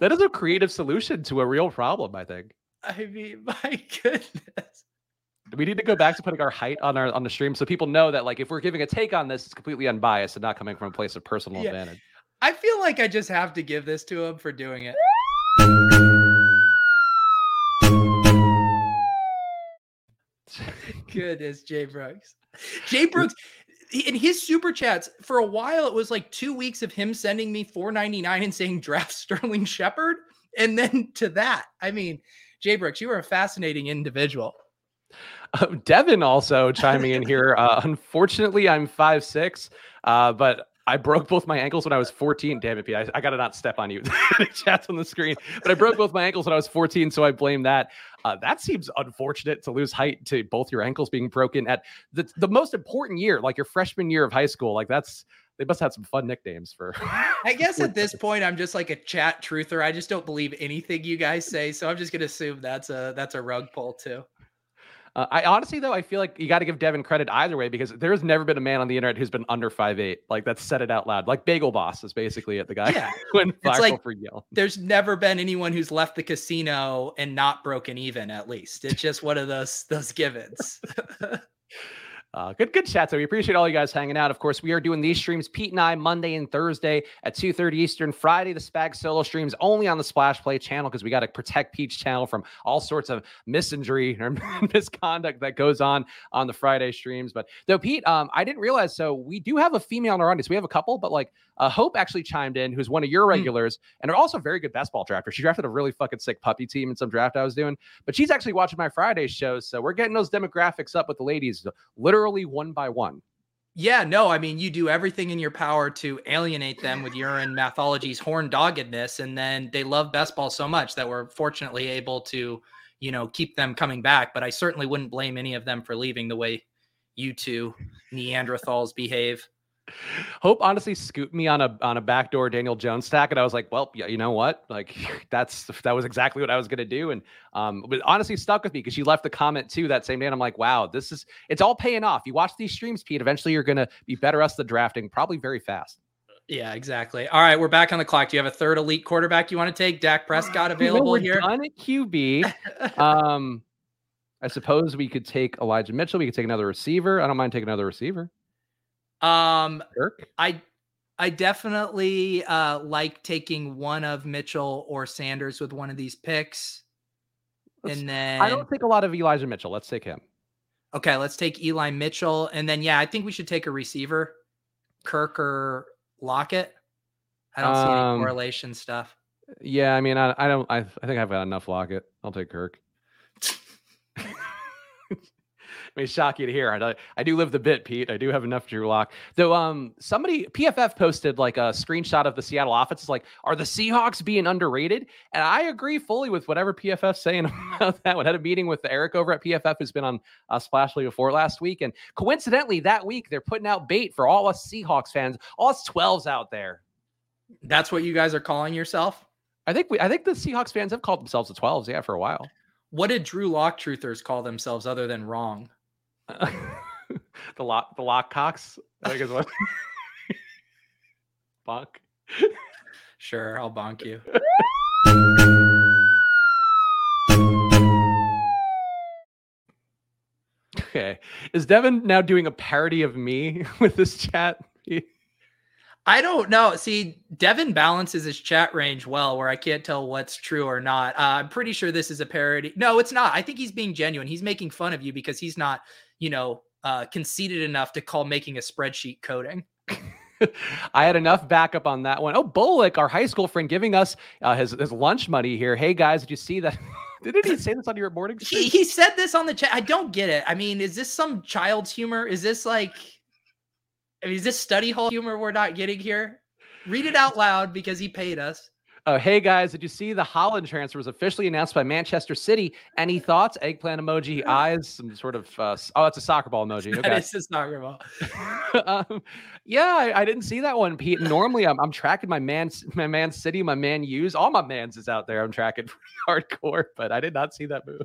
That is a creative solution to a real problem, I think. I mean, my goodness. We need to go back to putting our height on our on the stream so people know that like if we're giving a take on this, it's completely unbiased and not coming from a place of personal yeah. advantage. I feel like I just have to give this to him for doing it. [LAUGHS] Goodness, Jay Brooks. Jay Brooks, in his super chats for a while, it was like two weeks of him sending me 4.99 and saying draft Sterling Shepard, and then to that, I mean, Jay Brooks, you are a fascinating individual. Uh, [LAUGHS] Devin also chiming in here. Uh, unfortunately, I'm five six, uh, but I broke both my ankles when I was 14. Damn it, Pete. I, I got to not step on you. [LAUGHS] Chat's on the screen. But I broke both my ankles when I was 14, so I blame that. Uh, that seems unfortunate to lose height to both your ankles being broken at the, the most important year, like your freshman year of high school. Like that's they must have some fun nicknames for. [LAUGHS] I guess at this point, I'm just like a chat truther. I just don't believe anything you guys say, so I'm just gonna assume that's a that's a rug pull too. Uh, I honestly though I feel like you got to give Devin credit either way because there's never been a man on the internet who's been under five eight like that's said it out loud. Like Bagel Boss is basically it. The guy yeah. [LAUGHS] when it's like for yell. There's never been anyone who's left the casino and not broken even. At least it's just one of those those givens. [LAUGHS] Uh, good, good chat. So we appreciate all you guys hanging out. Of course, we are doing these streams, Pete and I, Monday and Thursday at 2.30 Eastern. Friday, the Spag solo streams only on the Splash Play channel because we got to protect Pete's channel from all sorts of misinjury [LAUGHS] or misconduct that goes on on the Friday streams. But though, Pete, um, I didn't realize, so we do have a female in our audience. We have a couple, but like uh, Hope actually chimed in, who's one of your hmm. regulars mm. and also a very good best ball drafter. She drafted a really fucking sick puppy team in some draft I was doing, but she's actually watching my Friday shows. So we're getting those demographics up with the ladies literally one by one. Yeah, no, I mean, you do everything in your power to alienate them with urine mathology's horn doggedness. And then they love best ball so much that we're fortunately able to, you know, keep them coming back. But I certainly wouldn't blame any of them for leaving the way you two Neanderthals behave. Hope honestly scooped me on a on a backdoor Daniel Jones stack, and I was like, well, yeah, you know what? Like [LAUGHS] that's that was exactly what I was gonna do, and um, but honestly stuck with me because she left the comment too that same day, and I'm like, wow, this is it's all paying off. You watch these streams, Pete. Eventually, you're gonna be better at the drafting, probably very fast. Yeah, exactly. All right, we're back on the clock. Do you have a third elite quarterback you want to take? Dak Prescott available we're here. Done at QB. [LAUGHS] um, I suppose we could take Elijah Mitchell. We could take another receiver. I don't mind taking another receiver. Um, Kirk? I I definitely uh, like taking one of Mitchell or Sanders with one of these picks. Let's- and then I don't think a lot of Elijah Mitchell. Let's take him. okay, let's take Eli Mitchell. And then yeah, I think we should take a receiver, Kirk or Lockett. I don't see any Um, correlation stuff. Yeah, I mean, I, I don't. I, I think I've got enough Lockett. I'll take Kirk. May shock you to hear. I, do- I do live the bit, Pete. I do have enough Drew Lock. Though, um, somebody PFF posted like a screenshot of the Seattle offense. It's like, are the Seahawks being underrated? And I agree fully with whatever PFF's saying [LAUGHS] about that. We had a meeting with Eric over at PFF, who's been on uh, Splash League before last week, and coincidentally, that week they're putting out bait for all us Seahawks fans, all us 12s out there. That's what you guys are calling yourself? I think we, I think the Seahawks fans have called themselves the 12s, yeah, for a while. What did Drew Lock truthers call themselves other than wrong? [LAUGHS] the lock the lock cocks i think is what [LAUGHS] Bonk. Sure, I'll bonk you. okay is devin now doing a parody of me [LAUGHS] with this chat I don't know. See, Devin balances his chat range well, where I can't tell what's true or not. Uh, I'm pretty sure this is a parody. No, it's not. I think he's being genuine. He's making fun of you because he's not, you know, uh, conceited enough to call making a spreadsheet coding. [LAUGHS] i had enough backup on that one. Oh, Bullock, our high school friend giving us uh, his, his lunch money here hey guys did you see that [LAUGHS] didn't he say this on your morning He, he said this on the chat. I don't get it. I mean, is this some child's humor? Is this like, I mean, is this study hall humor we're not getting here? Read it out loud because he paid us. Oh, hey guys, did you see the Haaland transfer was officially announced by Manchester City? Any thoughts? Eggplant emoji, [LAUGHS] eyes, some sort of. Uh, oh, that's a soccer ball emoji. Okay. is a soccer ball. [LAUGHS] um, yeah, I, I didn't see that one, Pete. Normally, I'm, I'm tracking my man, my man city, my man use. All my mans is out there. I'm tracking [LAUGHS] hardcore, but I did not see that move.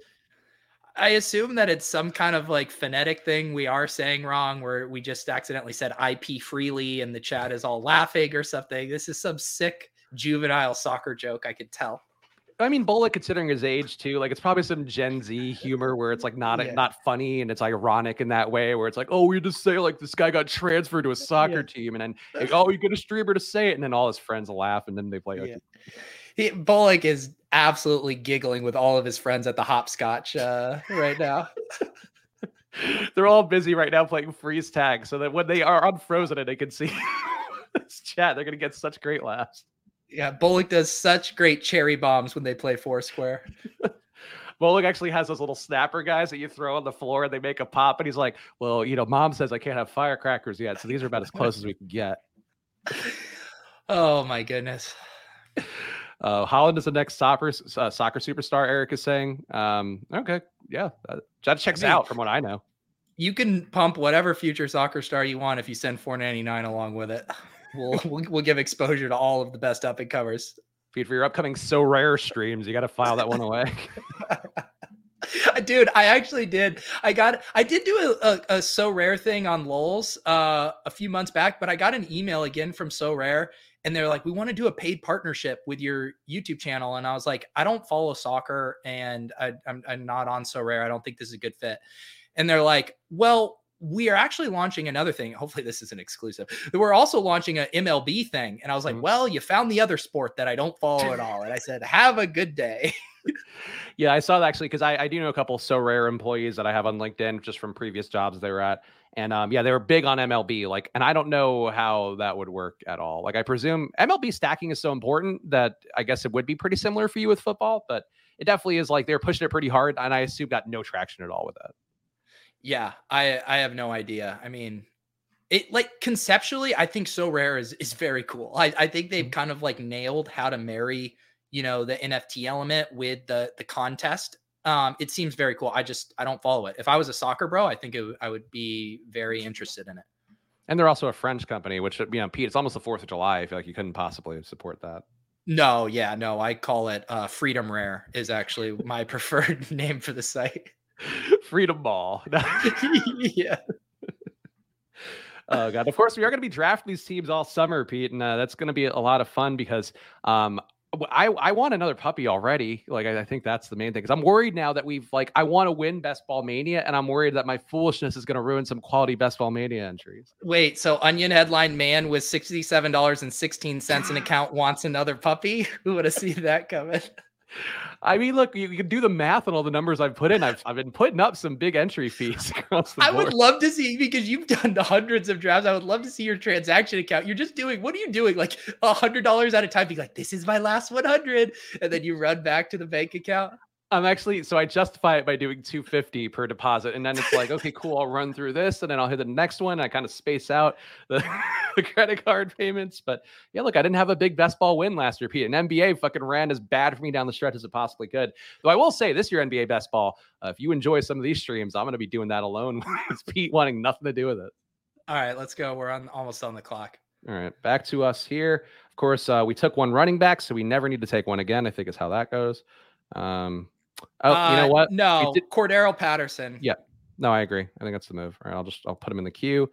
I assume that it's some kind of like phonetic thing we are saying wrong, where we just accidentally said IP freely and the chat is all laughing or something. This is some sick juvenile soccer joke. I could tell. I mean, Bullock, considering his age too, like it's probably some Gen Z [LAUGHS] humor where it's like not Yeah. not funny and it's ironic in that way, where it's like, oh, we just say like this guy got transferred to a soccer team, and then like, oh, you get a streamer to say it, and then all his friends laugh, and then they play. Yeah. He, Bullock is absolutely giggling with all of his friends at the hopscotch uh, right now. [LAUGHS] They're all busy right now playing freeze tag, so that when they are unfrozen and they can see [LAUGHS] this chat, they're gonna get such great laughs. Yeah, Bullock does such great cherry bombs when they play Foursquare. [LAUGHS] Bullock actually has those little snapper guys that you throw on the floor and they make a pop, and he's like, "Well, you know, mom says I can't have firecrackers yet, so these are about as close as we can get." [LAUGHS] Oh my goodness. [LAUGHS] Uh, Haaland is the next soccer uh, soccer superstar. Eric is saying, um, "Okay, yeah, that, that checks I mean, out from what I know." You can pump whatever future soccer star you want if you send 499 along with it. We'll, [LAUGHS] we'll, we'll give exposure to all of the best up and comers. Pete, for your upcoming Sorare streams, you got to file that one [LAUGHS] away. Dude, I actually did. I got, I did do a, a, a Sorare thing on Lols uh, a few months back, but I got an email again from Sorare, and they're like, "We want to do a paid partnership with your YouTube channel." And I was like, "I don't follow soccer, and I, I'm, I'm not on Sorare. I don't think this is a good fit." And they're like, "Well." We are actually launching another thing. Hopefully, this is an exclusive. We're also launching an MLB thing. And I was like, Mhm. well, you found the other sport that I don't follow at all. And I said, have a good day. [LAUGHS] Yeah, I saw that actually because I, I do know a couple Sorare employees that I have on LinkedIn just from previous jobs they were at. And um, yeah, they were big on MLB. Like, and I don't know how that would work at all. Like, I presume MLB stacking is so important that I guess it would be pretty similar for you with football, but it definitely is like they're pushing it pretty hard. And I assume got no traction at all with that. Yeah, I I have no idea. I mean, it like conceptually, I think Sorare is is very cool. I I think they've kind of like nailed how to marry, you know, the NFT element with the the contest. Um, it seems very cool. I just I don't follow it. If I was a soccer bro, I think it, I would be very interested in it. And they're also a French company, which, you know, Pete, it's almost the 4th of July. I feel like you couldn't possibly support that. No, yeah, no, I call it uh, Freedom Rare is actually my [LAUGHS] preferred name for the site. [LAUGHS] Freedom Ball. [LAUGHS] yeah. Oh god! Of course, we are going to be drafting these teams all summer, Pete, and uh, that's going to be a lot of fun because um, I, I want another puppy already. Like I, I think that's the main thing. Because I'm worried now that we've like I want to win Best Ball Mania, and I'm worried that my foolishness is going to ruin some quality Best Ball Mania entries. Wait, so Onion headline man with sixty seven dollars and sixteen cents in account wants another puppy? [LAUGHS] Who would have seen that coming? I mean, look, you, you, can do the math on all the numbers I've put in. I've, I've been putting up some big entry fees [LAUGHS] across the I board. would love to see because you've done hundreds of drafts. I would love to see your transaction account. You're just doing what are you doing? Like a hundred dollars at a time. Be like, this is my last 100, and then you run back to the bank account. I'm actually so I justify it by doing 250 per deposit, and then it's like, okay, cool, I'll run through this, and then I'll hit the next one. I kind of space out the, [LAUGHS] the, credit card payments, but yeah, look, I didn't have a big best ball win last year. Pete, an NBA fucking ran as bad for me down the stretch as it possibly could. Though I will say, this year NBA best ball, uh, if you enjoy some of these streams, I'm going to be doing that alone. [LAUGHS] with Pete wanting nothing to do with it. All right, let's go. We're on almost on the clock. All right, back to us here. Of course, uh, we took one running back, so we never need to take one again. I think is how that goes. Um, Oh, uh, you know uh, what? No. Cordarrelle Patterson. Yeah. No, I agree. I think that's the move. All right, I'll just I'll put him in the queue.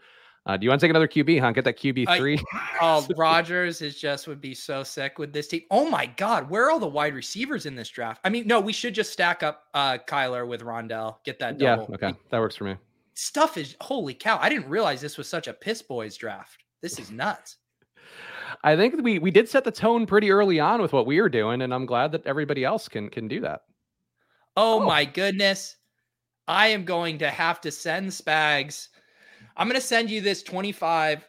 Uh, do you want to take another QB, huh? Get that QB three. oh, [LAUGHS] Rodgers is just would be so sick with this team. Oh my God, where are all the wide receivers in this draft? I mean, no, we should just stack up uh Kyler with Rondale. Get that double. Yeah, okay, that works for me. Stuff is holy cow! I didn't realize this was such a piss boys draft. This is nuts. I think we we did set the tone pretty early on with what we were doing, and I'm glad that everybody else can can do that. Oh, oh, my goodness. I am going to have to send Spags. I'm going to send you this 25.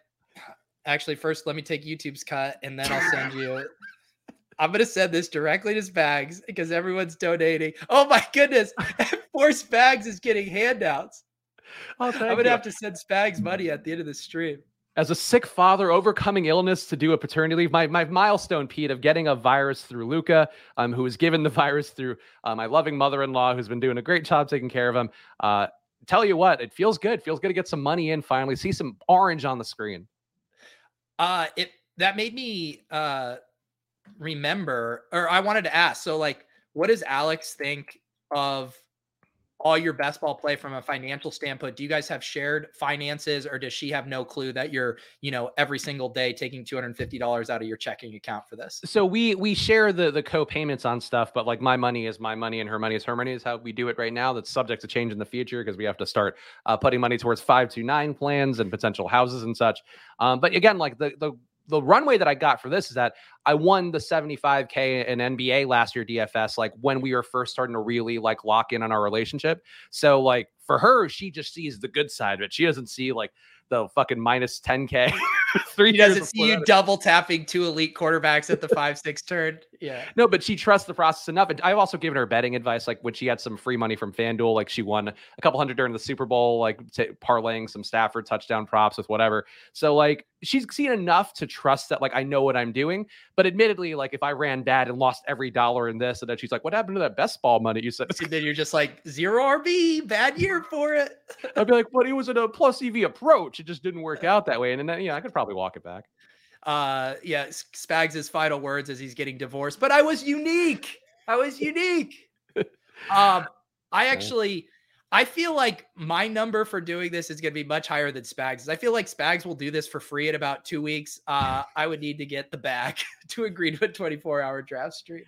Actually, first, let me take YouTube's cut and then I'll send you. [LAUGHS] I'm going to send this directly to Spags because everyone's donating. Oh my goodness. [LAUGHS] Poor Spags is getting handouts. Oh, I'm going to have to send Spags money at the end of the stream as a sick father overcoming illness to do a paternity leave, my, my milestone, Pete, of getting a virus through Luca, um, who was given the [LAUGHS] virus through uh, my loving mother-in-law, who's been doing a great job taking care of him. Uh, tell you what, it feels good. Feels good to get some money in finally. See some orange on the screen. Uh, it that made me uh remember, or I wanted to ask. So, like, what does Alex think of all your best ball play from a financial standpoint? Do you guys have shared finances or does she have no clue that you're you know every single day taking $250 out of your checking account for this? So we we share the the co-payments on stuff but like my money is my money and her money is her money is how we do it right now. That's subject to change in the future because we have to start uh, putting money towards five to nine plans and potential houses and such. Um, but again like the the the runway that I got for this is that I won the 75k in NBA last year DFS like when we were first starting to really like lock in on our relationship. So like for her, she just sees the good side of it. She doesn't see like the fucking minus 10k. [LAUGHS] Three. Doesn't see you double tapping two elite quarterbacks at the five six turn. Yeah. No, but she trusts the process enough. And I've also given her betting advice, like when she had some free money from FanDuel, like she won a couple hundred during the Super Bowl, like t- parlaying some Stafford touchdown props with whatever. So like she's seen enough to trust that like I know what I'm doing. But admittedly, like if I ran bad and lost every dollar in this, and then she's like, "What happened to that best ball money you said?" And then you're just like zero RB, bad year for it. [LAUGHS] I'd be like, "But it was in a plus EV approach. It just didn't work out that way." And then yeah, I could probably walk it back uh yeah spags' final words as he's getting divorced but i was unique i was unique [LAUGHS] um i actually i feel like my number for doing this is going to be much higher than spags i feel like spags will do this for free in about two weeks uh [LAUGHS] i would need to get the back [LAUGHS] to agree to a 24 hour draft stream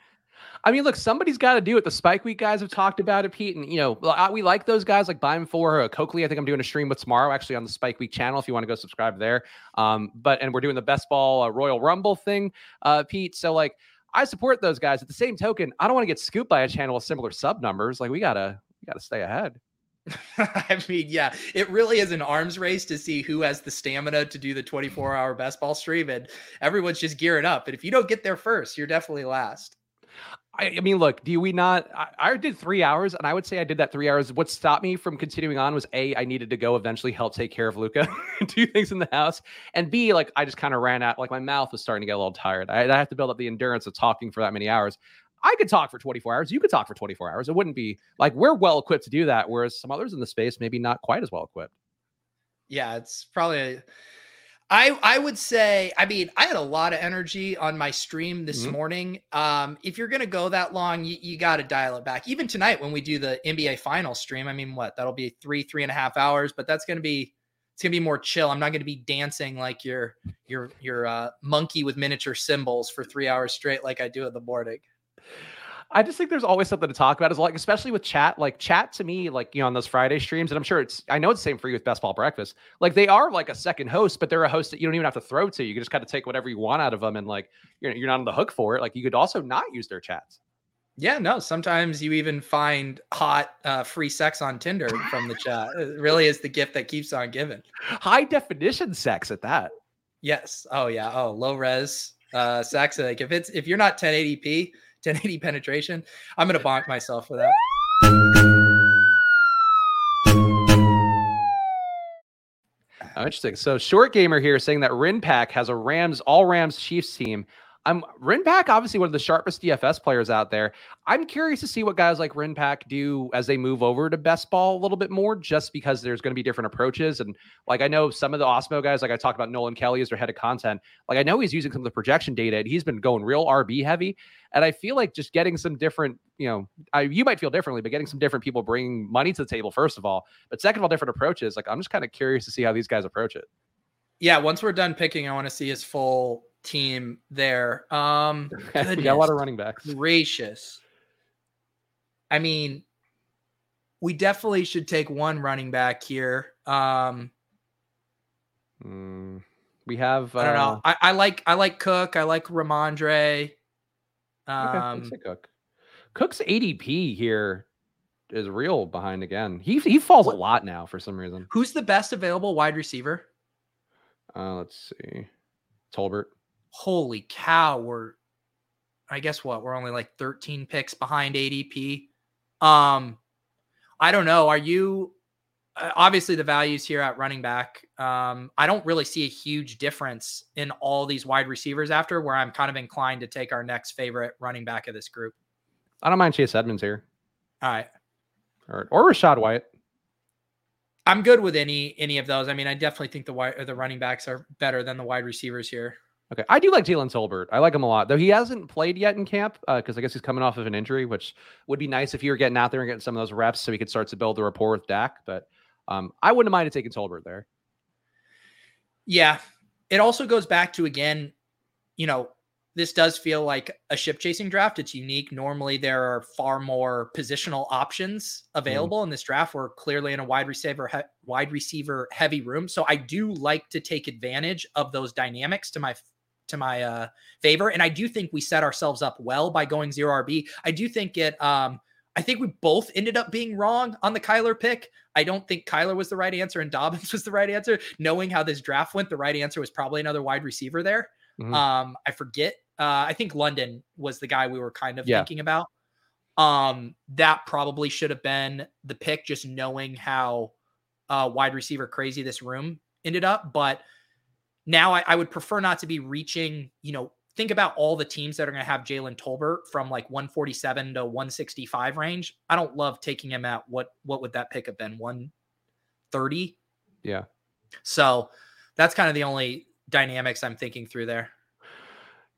I mean, look, somebody's got to do it. The Spike Week guys have talked about it, Pete, and you know we like those guys like Bime for uh, Coakley. I think I'm doing a stream with tomorrow, actually on the Spike Week channel. If you want to go subscribe there, um, but and we're doing the best ball uh, Royal Rumble thing, uh, Pete. So like, I support those guys. At the same token, I don't want to get scooped by a channel with similar sub numbers. Like we gotta we gotta stay ahead. [LAUGHS] I mean, yeah, it really is an arms race to see who has the stamina to do the 24 mm-hmm. hour best ball stream, and everyone's just gearing up. And if you don't get there first, you're definitely last. I, I, mean, look, do we not? I, I, did three hours, and I would say I did that three hours. What stopped me from continuing on was A, I needed to go eventually help take care of Luca, [LAUGHS] do things in the house, and B, like I just kind of ran out. Like my mouth was starting to get a little tired. I, I have to build up the endurance of talking for that many hours. I could talk for 24 hours. You could talk for 24 hours. It wouldn't be like we're well equipped to do that, whereas some others in the space maybe not quite as well equipped. Yeah, it's probably. A- I I would say, I mean, I had a lot of energy on my stream this mm-hmm. morning. Um, if you're gonna go that long, you, you got to dial it back. Even tonight when we do the NBA final stream, I mean, what that'll be three three and a half hours, but that's gonna be it's gonna be more chill. I'm not gonna be dancing like your your your uh, monkey with miniature symbols for three hours straight like I do in the morning. I just think there's always something to talk about. Is like, especially with chat, like chat to me, like you know, on those Friday streams, and I'm sure it's, I know it's the same for you with Best Ball Breakfast. Like they are like a second host, but they're a host that you don't even have to throw to. You can just kind of take whatever you want out of them, and like you're you're not on the hook for it. Like you could also not use their chats. Yeah, no. Sometimes you even find hot uh, free sex on Tinder from the chat. It really is the gift that keeps on giving. High definition sex at that. Yes. Oh yeah. Oh, low res uh, sex. Like if it's if you're not 1080p 1080 penetration. I'm gonna bonk myself for that. Oh, interesting. So short gamer here saying that Rinpack has a Rams all Rams Chiefs team I'm Rinpack, obviously one of the sharpest DFS players out there. I'm curious to see what guys like Rinpack do as they move over to best ball a little bit more, just because there's going to be different approaches. And like I know some of the Osmo guys, like I talked about Nolan Kelly as their head of content. Like I know he's using some of the projection data and he's been going real RB heavy. And I feel like just getting some different, you know, I, you might feel differently, but getting some different people bringing money to the table, first of all, but second of all, different approaches. Like I'm just kind of curious to see how these guys approach it. Yeah, once we're done picking, I want to see his full team there. Um, [LAUGHS] we got a lot of running backs. Gracious. I mean, we definitely should take one running back here. Um, mm, we have. Uh, I don't know. Uh, I, I, like I like Cook. I like Rhamondre. Um, okay, Cook. Cook's ADP here is real behind again. He he falls what, a lot now for some reason. Who's the best available wide receiver? Uh, let's see. Tolbert holy cow, we're I guess what we're only like 13 picks behind ADP. Um, I don't know. Are you uh, obviously the values here at running back? Um, I don't really see a huge difference in all these wide receivers after where I'm kind of inclined to take our next favorite running back of this group. I don't mind Chase Edmonds here. All right. Or, or Rachaad White. I'm good with any any of those. I mean, I definitely think the wide the running backs are better than the wide receivers here. Okay, I do like Jalen Tolbert. I like him a lot, though he hasn't played yet in camp because uh, I guess he's coming off of an injury, which would be nice if you were getting out there and getting some of those reps so he could start to build the rapport with Dak. But um, I wouldn't mind taking Tolbert there. Yeah, it also goes back to again, you know, this does feel like a ship chasing draft. It's unique. Normally, there are far more positional options mm. available mm. in this draft. We're clearly in a wide receiver he- wide receiver heavy room, so I do like to take advantage of those dynamics to my to my uh, favor. And I do think we set ourselves up well by going zero RB. I do think it. Um, I think we both ended up being wrong on the Kyler pick. I don't think Kyler was the right answer and Dobbins [LAUGHS] was the right answer. Knowing how this draft went, the right answer was probably another wide receiver there. Mm-hmm. Um, I forget. Uh, I think London was the guy we were kind of yeah. thinking about. Um, that probably should have been the pick, just knowing how uh, wide receiver crazy this room ended up. But now I, I, would prefer not to be reaching, you know, think about all the teams that are going to have Jalen Tolbert from like 147 to 165 range. I don't love taking him at what what would that pick have been? 130? Yeah. So that's kind of the only dynamics I'm thinking through there.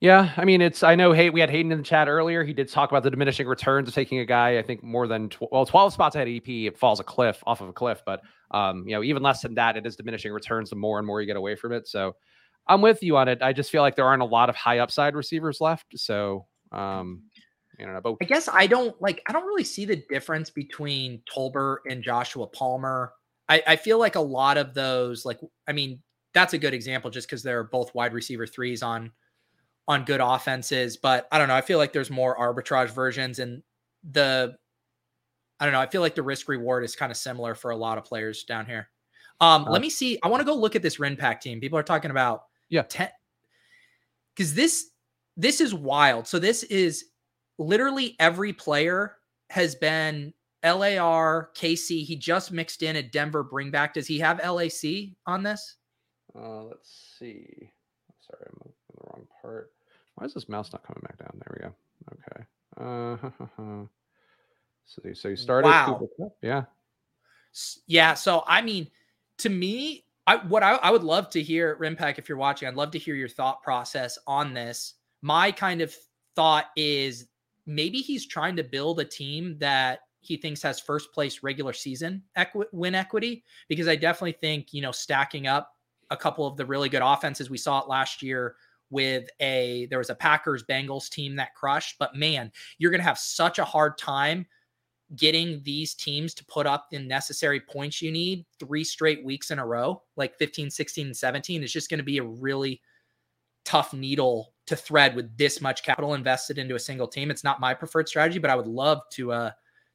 Yeah, I mean, it's I know. Hey, we had Hayden in the chat earlier. He did talk about the diminishing returns of taking a guy. I think more than tw- well, twelve spots ahead EP. It falls a cliff off of a cliff, but um, you know, even less than that, it is diminishing returns. The more and more you get away from it. So, I'm with you on it. I just feel like there aren't a lot of high upside receivers left. So, um, you know, but I guess I don't like. I don't really see the difference between Tolbert and Joshua Palmer. I, I feel like a lot of those, like, I mean, that's a good example just because they're both wide receiver threes on on good offenses. But I don't know. I feel like there's more arbitrage versions and the I don't know. I feel like the risk reward is kind of similar for a lot of players down here. Um, uh, let me see. I want to go look at this Rinpack team. People are talking about yeah, ten because this this is wild. So this is literally every player has been LAR, KC. He just mixed in a Denver bring back. Does he have LAC on this? Uh, let's see. Sorry, I'm in the wrong part. Why is this mouse not coming back down? There we go. Okay. Uh, [LAUGHS] so, so you started. Wow. Yeah. Yeah. So, I mean, to me, I, what I, I would love to hear, Rinpack, if you're watching, I'd love to hear your thought process on this. My kind of thought is maybe he's trying to build a team that he thinks has first place regular season equi- win equity because I definitely think, you know, stacking up a couple of the really good offenses we saw it last year with a there was a Packers Bengals team that crushed, but man, you're going to have such a hard time getting these teams to put up the necessary points you need three straight weeks in a row, like 15, 16, and 17 is just going to be a really tough needle to thread with this much capital invested into a single team. It's not my preferred strategy, but I would love to uh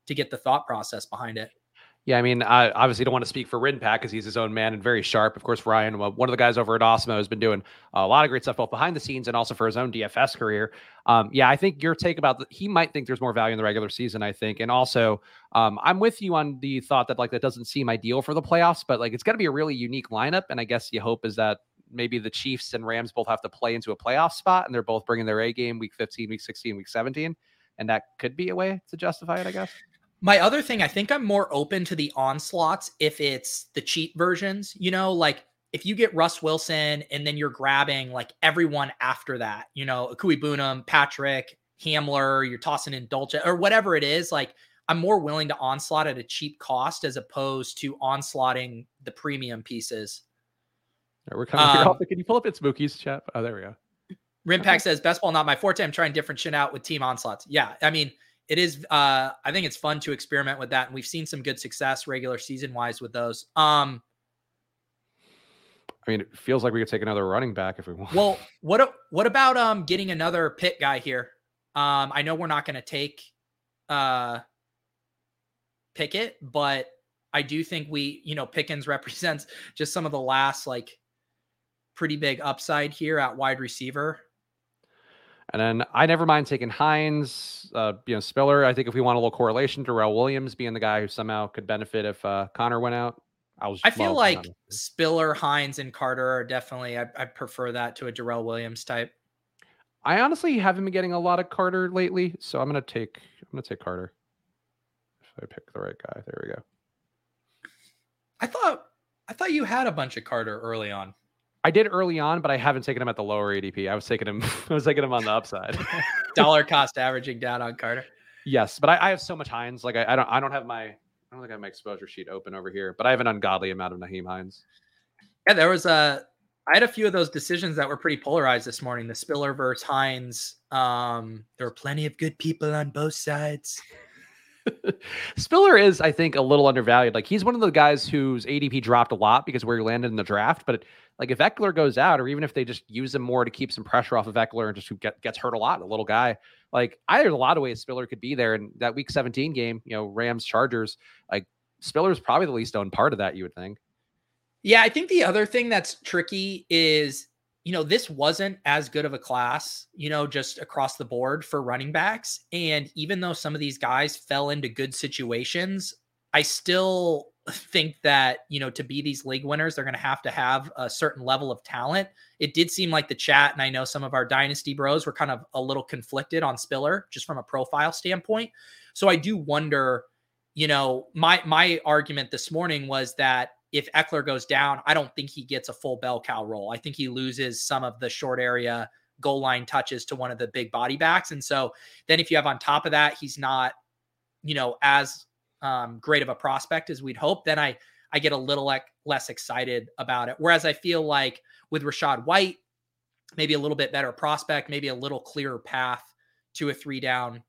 to get the thought process behind it. Yeah, I mean, I obviously don't want to speak for Rinpack because he's his own man and very sharp. Of course, Ryan, one of the guys over at Osmo, has been doing a lot of great stuff both behind the scenes and also for his own DFS career. Um, yeah, I think your take about the, he might think there's more value in the regular season. I think, and also, um, I'm with you on the thought that like that doesn't seem ideal for the playoffs, but like it's going to be a really unique lineup, and I guess you hope is that maybe the Chiefs and Rams both have to play into a playoff spot, and they're both bringing their A game week 15, week 16, week 17, and that could be a way to justify it, I guess. My other thing, I think I'm more open to the onslaughts if it's the cheap versions. You know, like if you get Russ Wilson and then you're grabbing like everyone after that, you know, Okwuegbunam, Patrick, Hamler, you're tossing in Dulcich or whatever it is, like I'm more willing to onslaught at a cheap cost as opposed to onslaughting the premium pieces. Right, we're coming um, here. Can you pull up its Mookie's chat? Oh, there we go. Rimpack okay. says best ball not my forte. I'm trying different shit out with team onslaughts. Yeah, I mean it is uh I think it's fun to experiment with that and we've seen some good success regular season wise with those. Um I mean, it feels like we could take another running back if we want. Well, [LAUGHS] what what about um getting another pit guy here? Um I know we're not going to take uh Pickett, but I do think we, you know, Pickens [LAUGHS] represents just some of the last like pretty big upside here at wide receiver. And then I never mind taking Hines, uh, you know, Spiller. I think if we want a little correlation, Darrel Williams being the guy who somehow could benefit if uh, Conner went out. I was. I feel like Spiller, Hines, and Carter are definitely. I, I prefer that to a Darrel Williams type. I honestly haven't been getting a lot of Carter lately, so I'm gonna take. I'm gonna take Carter. If I pick the right guy, there we go. I thought. I thought you had a bunch of Carter early on. I did early on, but I haven't taken him at the lower ADP. I was taking him. [LAUGHS] I was taking him on the upside. [LAUGHS] Dollar cost averaging down on Carter. Yes, but I, I have so much Hines. Like I, I, don't. I don't have my. I don't think I have my exposure sheet open over here, but I have an ungodly amount of Nyheim Hines. Yeah, there was a. I had a few of those decisions that were pretty polarized this morning. The Spiller versus Hines. Um, there were plenty of good people on both sides. Spiller is, I think, a little undervalued. Like he's one of the guys whose ADP dropped a lot because where he landed in the draft. But like if Ekeler goes out, or even if they just use him more to keep some pressure off of Ekeler and just who get, gets hurt a lot, a little guy, like I there's a lot of ways Spiller could be there. And that Week 17 game, you know, Rams Chargers, like Spiller is probably the least owned part of that. You would think. Yeah, I think the other thing that's tricky is you know, this wasn't as good of a class, you know, just across the board for running backs. And even though some of these guys fell into good situations, I still [LAUGHS] think that, you know, to be these league winners, they're going to have to have a certain level of talent. It did seem like the chat, and I know some of our dynasty bros were kind of a little conflicted on Spiller just from a profile standpoint. So I do wonder, you know, my my argument this morning was that if Ekeler goes down, I don't think he gets a full bell cow role. I think he loses some of the short area goal line touches to one of the big body backs. And so then if you have on top of that, he's not, you know, as um, great of a prospect as we'd hope, then I I get a little like less excited about it. Whereas I feel like with Rachaad White, maybe a little bit better prospect, maybe a little clearer path to a three down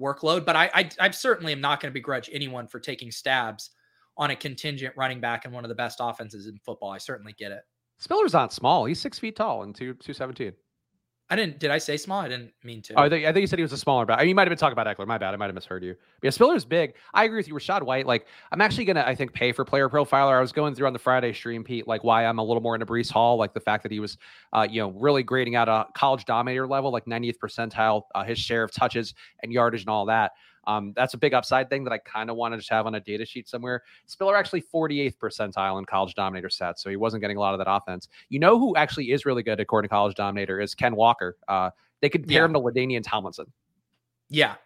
workload. But I I, I certainly am not going to begrudge anyone for taking stabs on a contingent running back and one of the best offenses in football. I certainly get it. Spiller's not small. He's six feet tall and two two seventeen. I didn't. Did I say small? I didn't mean to. Oh, I think, I think you said he was a smaller back. I mean, you might have been talking about Ekeler. My bad. I might have misheard you. But yeah, Spiller's big. I agree with you. Rachaad White. Like, I'm actually gonna, I think, pay for player profiler. I was going through on the Friday stream, Pete, like why I'm a little more into Breece Hall, like the fact that he was, uh, you know, really grading out a college dominator level, like 90th percentile, uh, his share of touches and yardage and all that. Um, that's a big upside thing that I kind of want to just have on a data sheet somewhere. Spiller actually 48th percentile in college dominator stats, so he wasn't getting a lot of that offense. You know who actually is really good according to college dominator is Ken Walker. Uh, they could pair yeah. him to LaDainian Tomlinson. Yeah.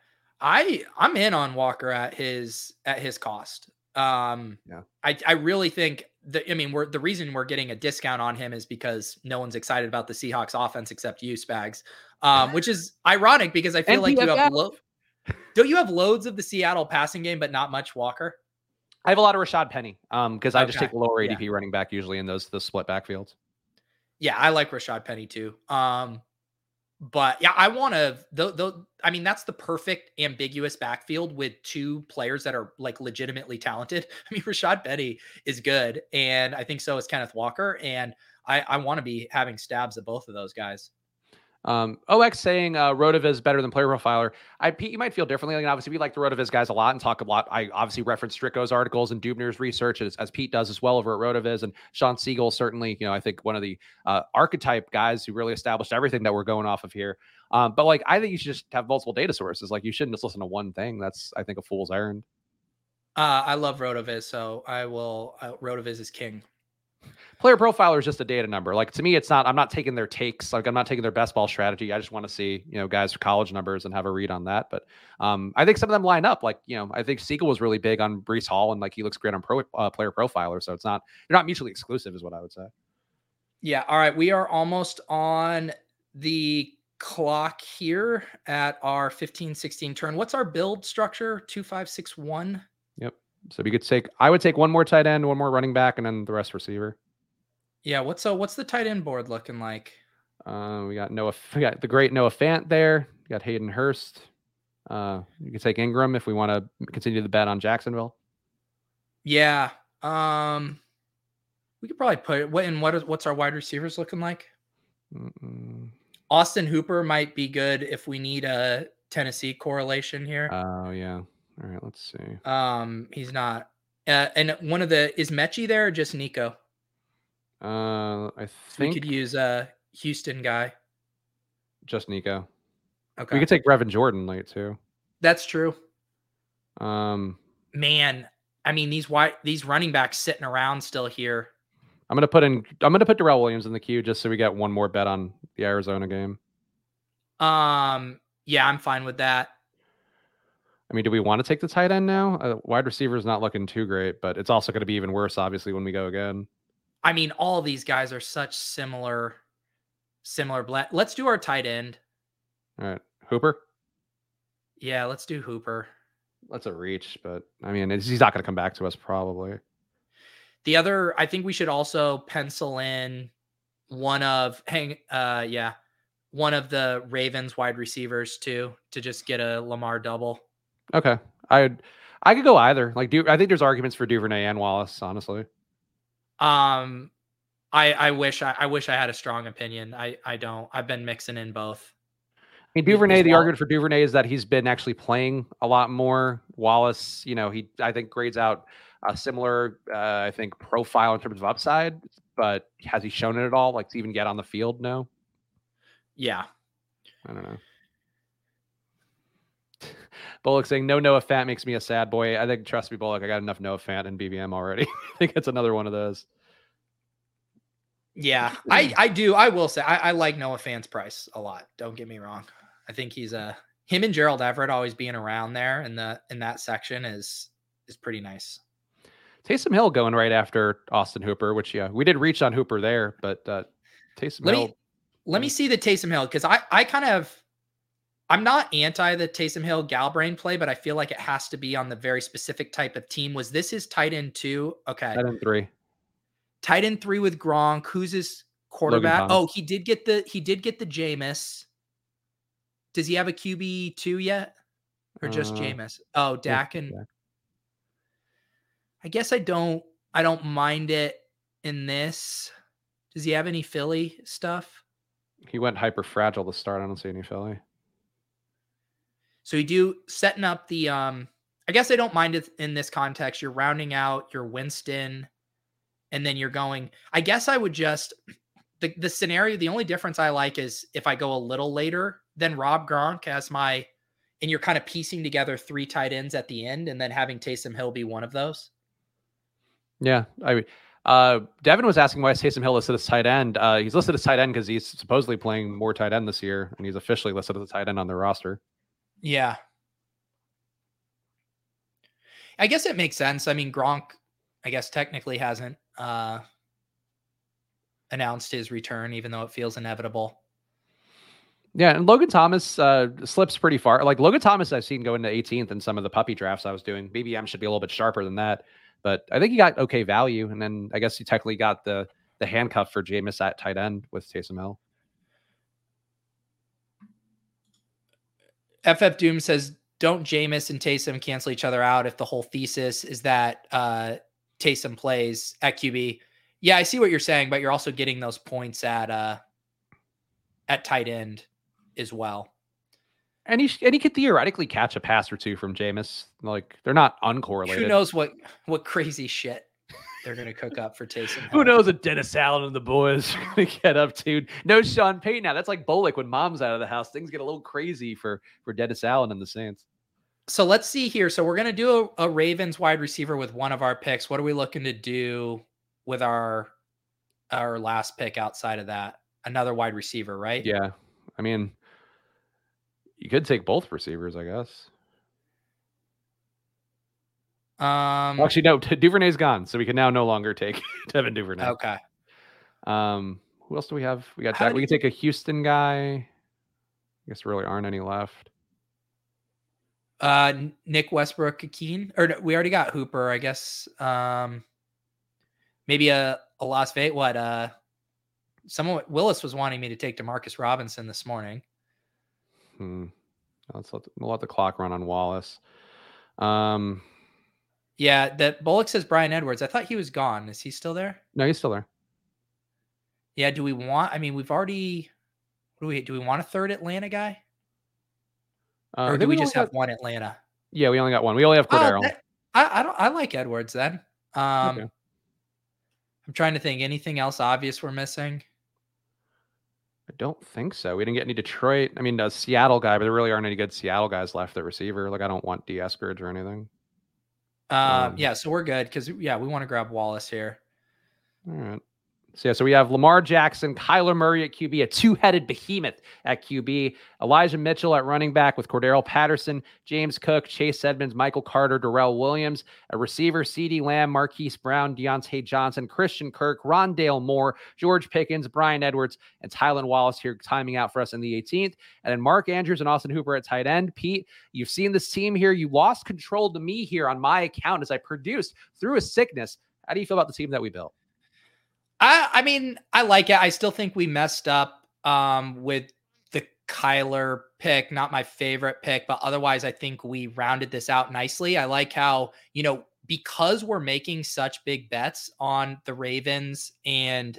I I'm in on Walker at his at his cost. Um yeah. I I really think the I mean we're the reason we're getting a discount on him is because no one's excited about the Seahawks offense except you Spags. Um which is ironic because I feel like you have low Don't you have loads of the Seattle passing game, but not much Walker? I have a lot of Rashad Penny um because I just take the lower ADP yeah. running back usually in those the split backfields. Yeah, I like Rashad Penny too. Um, but yeah, I want to. Though, though, I mean, that's the perfect ambiguous backfield with two players that are like legitimately talented. [LAUGHS] I mean, Rashad Penny is good, and I think so is Kenneth Walker, and I, I want to be having stabs at both of those guys. Um, OX saying uh, Rotoviz better than Player Profiler. I Pete, you might feel differently. Like, obviously, we like the Rotoviz guys a lot and talk a lot. I obviously reference Stricko's articles and Dubner's research as, as, Pete does as well over at Rotoviz. And Shawn Siegele certainly, you know, I think one of the uh, archetype guys who really established everything that we're going off of here. Um, but like, I think you should just have multiple data sources. Like, you shouldn't just listen to one thing. That's I think a fool's errand. Uh, I love Rotoviz, so I will. Uh, Rotoviz is king player profiler is just a data number. Like to me, it's not. I'm not taking their takes. Like I'm not taking their best ball strategy. I just want to see you know guys college numbers and have a read on that. But um, I think some of them line up. Like you know, I think Siegele was really big on Breece Hall and like he looks great on pro uh, player profiler. So it's not you're not mutually exclusive, is what I would say. Yeah. All right. We are almost on the clock here at our 15 16 turn. What's our build structure? 2561. Yep. So we could take I would take one more tight end, one more running back, and then the rest receiver. Yeah, what's so what's the tight end board looking like? Uh, we got Noah. We got the great Noah Fant there. We got Hayden Hurst. Uh, you can take Engram if we want to continue the bet on Jacksonville. Yeah. Um, we could probably put what and what is what's our wide receivers looking like? Mm-mm. Austin Hooper might be good if we need a Tennessee correlation here. Oh yeah. All right, let's see. Um, he's not. Uh, and one of the is Metchie there or just Nico? Uh, I think we could use a Houston guy. Just Nico. Okay. We could take Brevin Jordan late too. That's true. Um, man, I mean these white these running backs sitting around still here. I'm gonna put in. I'm gonna put Darrel Williams in the queue just so we get one more bet on the Arizona game. Um. Yeah, I'm fine with that. I mean, do we want to take the tight end now? Uh, wide receiver is not looking too great, but it's also going to be even worse, obviously, when we go again. I mean, all these guys are such similar, similar blend. Let's do our tight end. All right, Hooper. Yeah, let's do Hooper. That's a reach, but I mean, he's not going to come back to us probably. The other, I think we should also pencil in one of hang. Uh, yeah, one of the Ravens wide receivers too to just get a Lamar double. Okay, I I could go either. Like, do I think there's arguments for Duvernay and Wallace, honestly. Um, I I wish I, I wish I had a strong opinion. I I don't. I've been mixing in both. I mean, Duvernay. The argument for Duvernay is that he's been actually playing a lot more. Wallace, you know, he I think grades out a similar, uh, I think, profile in terms of upside, but has he shown it at all? Like to even get on the field? No. Yeah. I don't know. [LAUGHS] Bullock saying no Noah Fant makes me a sad boy. I think trust me, Bullock, I got enough Noah Fant and BBM already. [LAUGHS] I think it's another one of those. Yeah, [LAUGHS] I I do. I will say I, I like Noah Fant's price a lot. Don't get me wrong. I think he's a him and Gerald Everett always being around there in the in that section is is pretty nice. Taysom Hill going right after Austin Hooper, which yeah, we did reach on Hooper there, but uh Taysom let Hill. Me, let me see the Taysom Hill because I I kind of I'm not anti the Taysom Hill Galbrain play, but I feel like it has to be on the very specific type of team. Was this his tight end two? Okay. Tight end three. Tight end three with Gronk. Who's his quarterback? Oh, he did get the he did get the Jameis. Does he have a QB two yet? Or just uh, Jameis? Oh, Dak and. I guess I don't I don't mind it in this. Does he have any Philly stuff? He went hyper fragile to start. I don't see any Philly. So you do setting up the um I guess I don't mind it in this context. You're rounding out your Winston and then you're going I guess I would just [CLEARS THROAT] the the scenario the only difference I like is if I go a little later than Rob Gronk as my and you're kind of piecing together three tight ends at the end and then having Taysom Hill be one of those. Yeah, I uh, Devin was asking why Taysom Hill listed as tight end. Uh, he's listed as tight end because he's supposedly playing more tight end this year, and he's officially listed as a tight end on their roster. Yeah. I guess it makes sense. I mean, Gronk, I guess technically hasn't uh, announced his return, even though it feels inevitable. Yeah, and Logan Thomas uh, slips pretty far. Like Logan Thomas, I've seen go into 18th in some of the puppy drafts I was doing. BBM should be a little bit sharper than that, but I think he got okay value. And then I guess he technically got the the handcuff for Jameis at tight end with Taysom Hill. FF Doom says, "Don't Jameis and Taysom cancel each other out if the whole thesis is that uh, Taysom plays at QB?" Yeah, I see what you're saying, but you're also getting those points at uh, at tight end as well. And he and he could theoretically catch a pass or two from Jameis. Like they're not uncorrelated. Who knows what what crazy shit they're gonna cook up for Taysom? Who knows what Dennis Allen and the boys [LAUGHS] are gonna get up to? No Sean Payton now. That's like Bullock when mom's out of the house. Things get a little crazy for for Dennis Allen and the Saints. So let's see here. So we're gonna do a, a Ravens wide receiver with one of our picks. What are we looking to do with our our last pick outside of that? Another wide receiver, right? Yeah. I mean, you could take both receivers, I guess. Um, Actually, no. Duvernay's gone, so we can now no longer take [LAUGHS] Devin Duvernay. Okay. Um, who else do we have? We got Jack. We can take a Houston guy. I guess there really aren't any left. Uh, Nick Westbrook, Keen, or no, we already got Hooper, I guess. Um, maybe a a Las Vegas. What? Uh, someone Willis was wanting me to take Demarcus Robinson this morning. Hmm. Let's let we'll let the clock run on Wallace. Um, Yeah, that Bullock says Bryan Edwards. I thought he was gone. Is he still there? no, he's still there. Yeah. Do we want? I mean, we've already. What do we do? We want a third Atlanta guy, Uh, or do we only just have one Atlanta? Yeah, we only got one. We only have Oh, that- I, I don't. I like Edwards then. Um, Okay. I'm trying to think. Anything else obvious we're missing? I don't think so. We didn't get any Detroit. I mean, a Seattle guy, but there really aren't any good Seattle guys left at receiver. Like, I don't want D. Eskridge or anything. Um, Um, yeah, so we're good because yeah, we want to grab Wallace here. All right. So yeah, so we have Lamar Jackson, Kyler Murray at QB, a two-headed behemoth at QB, Elijah Mitchell at running back with Cordarrelle Patterson, James Cook, Chase Edmonds, Michael Carter, Darrel Williams, a receiver, CeeDee Lamb, Marquise Brown, Diontae Johnson, Christian Kirk, Rondale Moore, George Pickens, Bryan Edwards, and Tylan Wallace here timing out for us in the 18th. And then Mark Andrews and Austin Hooper at tight end. Pete, you've seen this team here. You lost control to me here on my account as I produced through a sickness. How do you feel about the team that we built? I I mean, I like it. I still think we messed up um with the Kyler pick, not my favorite pick, but otherwise I think we rounded this out nicely. I like how, you know, because we're making such big bets on the Ravens and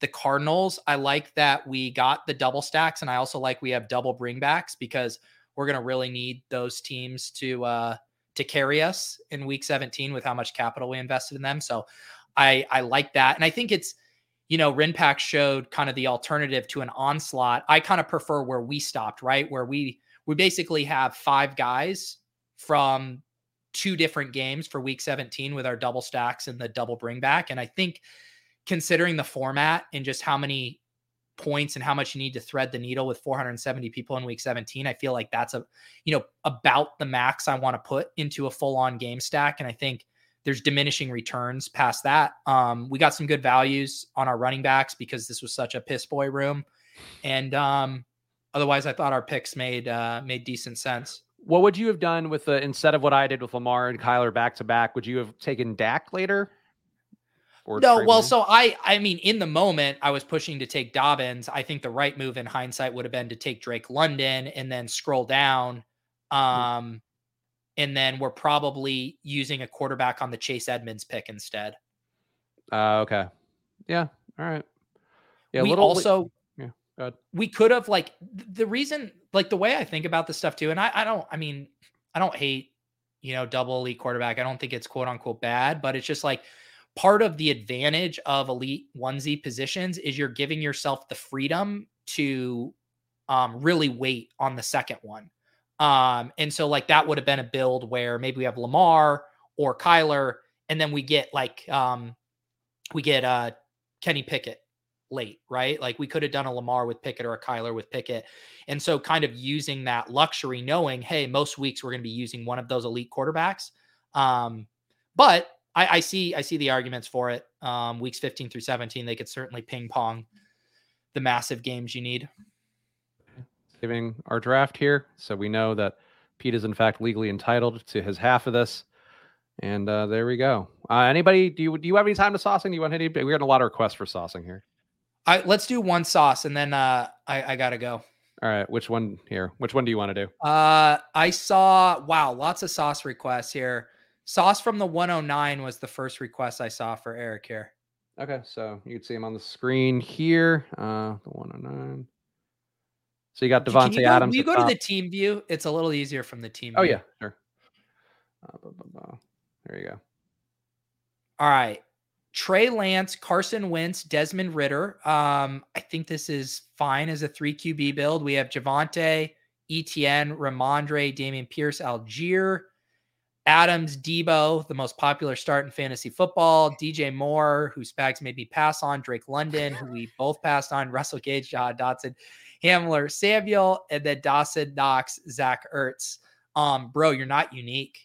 the Cardinals, I like that we got the double stacks and I also like we have double bringbacks because we're going to really need those teams to uh to carry us in week 17 with how much capital we invested in them. So I I like that, and I think it's you know Rinpack showed kind of the alternative to an onslaught. I kind of prefer where we stopped, right? Where we we basically have five guys from two different games for week 17 with our double stacks and the double bring back. And I think considering the format and just how many points and how much you need to thread the needle with 470 people in week 17, I feel like that's a you know about the max I want to put into a full on game stack. And I think there's diminishing returns past that. Um, we got some good values on our running backs because this was such a piss boy room, and um, otherwise, I thought our picks made uh, made decent sense. What would you have done with the instead of what I did with Lamar and Kyler back to back? Would you have taken Dak later? Or No, trade well, so I I mean, in the moment, I was pushing to take Dobbins. I think the right move in hindsight would have been to take Drake London and then scroll down. Um, and then we're probably using a quarterback on the Chase Edmonds pick instead. Uh, okay. Yeah. All right. Yeah. we little also yeah, we could have like th- the reason like the way I think about this stuff too, and I, I don't I mean I don't hate you know double elite quarterback. I don't think it's quote unquote bad, but it's just like part of the advantage of elite onesie positions is you're giving yourself the freedom to um, really wait on the second one. Um, and so like that would have been a build where maybe we have Lamar or Kyler, and then we get like um, we get uh Kenny Pickett late, right? Like we could have done a Lamar with Pickett or a Kyler with Pickett. And so kind of using that luxury, knowing, hey, most weeks we're going to be using one of those elite quarterbacks. Um, but I, I see, I see the arguments for it. Um, weeks 15 through 17, they could certainly ping pong the massive games you need. Giving our draft here, so we know that Pete is in fact legally entitled to his half of this. And uh, there we go. Uh, anybody, do you do you have any time to saucing? Do you want any? We're getting a lot of requests for saucing here. I let's do one sauce and then uh, I I gotta go. All right, which one here? Which one do you want to do? Uh, I saw wow, lots of sauce requests here. Sauce from the 109 was the first request I saw for Eric here. Okay, so you can see him on the screen here. Uh, the 109. So you got Davante you go, Adams. You go top. to the team view. It's a little easier from the team. Oh view. yeah, sure. Uh, blah, blah, blah. There you go. All right. Trey Lance, Carson Wentz, Desmond Ridder. Um, I think this is fine as a three QB build. We have Javonte, Etienne, Rhamondre, Dameon Pierce, Allgeier, Adams, Deebo, the most popular start in fantasy football, DJ Moore, who Spags made me pass on, Drake London, who we both passed on, Russell Gage, Jahan Dotson, Hamler, Samuel, and then Dawson Knox, Zach Ertz. Um, bro, you're not unique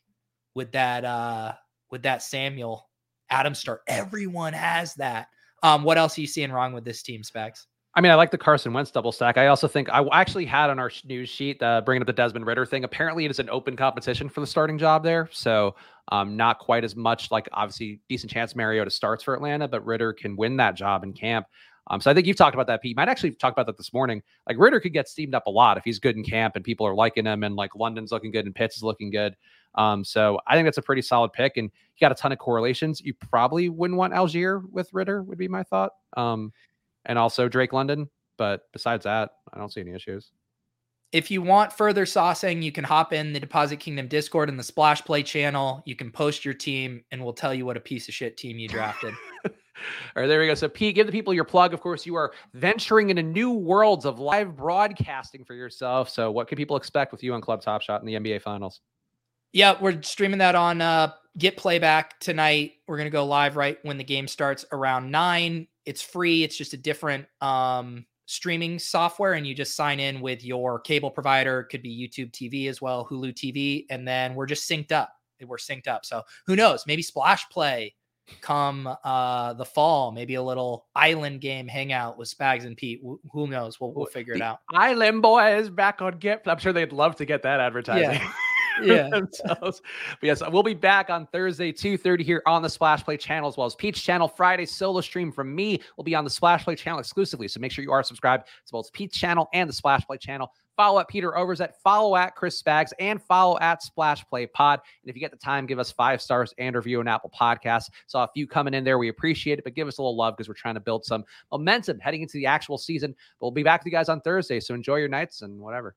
with that uh with that Samuel Adam start. Everyone has that. Um, what else are you seeing wrong with this team, Specs? I mean, I like the Carson Wentz double stack. I also think I actually had on our news sheet uh, bringing up the Desmond Ridder thing. Apparently, it is an open competition for the starting job there, so um, not quite as much. Like obviously, decent chance Mariota starts for Atlanta, but Ridder can win that job in camp. Um, so I think you've talked about that, Pete. You might actually talk about that this morning. Like Ridder could get steamed up a lot if he's good in camp and people are liking him, and like London's looking good and Pitts is looking good. Um, so I think that's a pretty solid pick, and you got a ton of correlations. You probably wouldn't want Allgeier with Ridder, would be my thought. Um, and also Drake London. But besides that, I don't see any issues. If you want further saucing, you can hop in the Deposit Kingdom Discord and the Splash Play channel. You can post your team, and we'll tell you what a piece of shit team you drafted. [LAUGHS] All right, there we go. So, Pete, give the people your plug. Of course, you are venturing into new worlds of live broadcasting for yourself. So, what can people expect with you on Club Top Shot in the NBA Finals? Yeah, we're streaming that on uh, Get Playback tonight. We're gonna go live right when the game starts around nine. It's free. It's just a different um, streaming software and you just sign in with your cable provider. It could be YouTube TV as well, Hulu TV, and then we're just synced up. We're synced up. So who knows? Maybe Splash Play come uh the fall maybe a little island game hangout with spags and pete who knows we'll, we'll figure it out island boys back on get i'm sure they'd love to get that advertising yeah. [LAUGHS] yeah. [LAUGHS] themselves. But yes, we'll be back on Thursday, 2.30 here on the Splash Play channel, as well as Peach channel. Friday solo stream from me will be on the Splash Play channel exclusively. So make sure you are subscribed to both Peach channel and the Splash Play channel. Follow at Peter Overs at follow at Chris Spags and follow at Splash Play Pod. And if you get the time, give us five stars and review on Apple Podcasts. Saw a few coming in there. We appreciate it, but give us a little love because we're trying to build some momentum heading into the actual season. But we'll be back with you guys on Thursday. So enjoy your nights and whatever.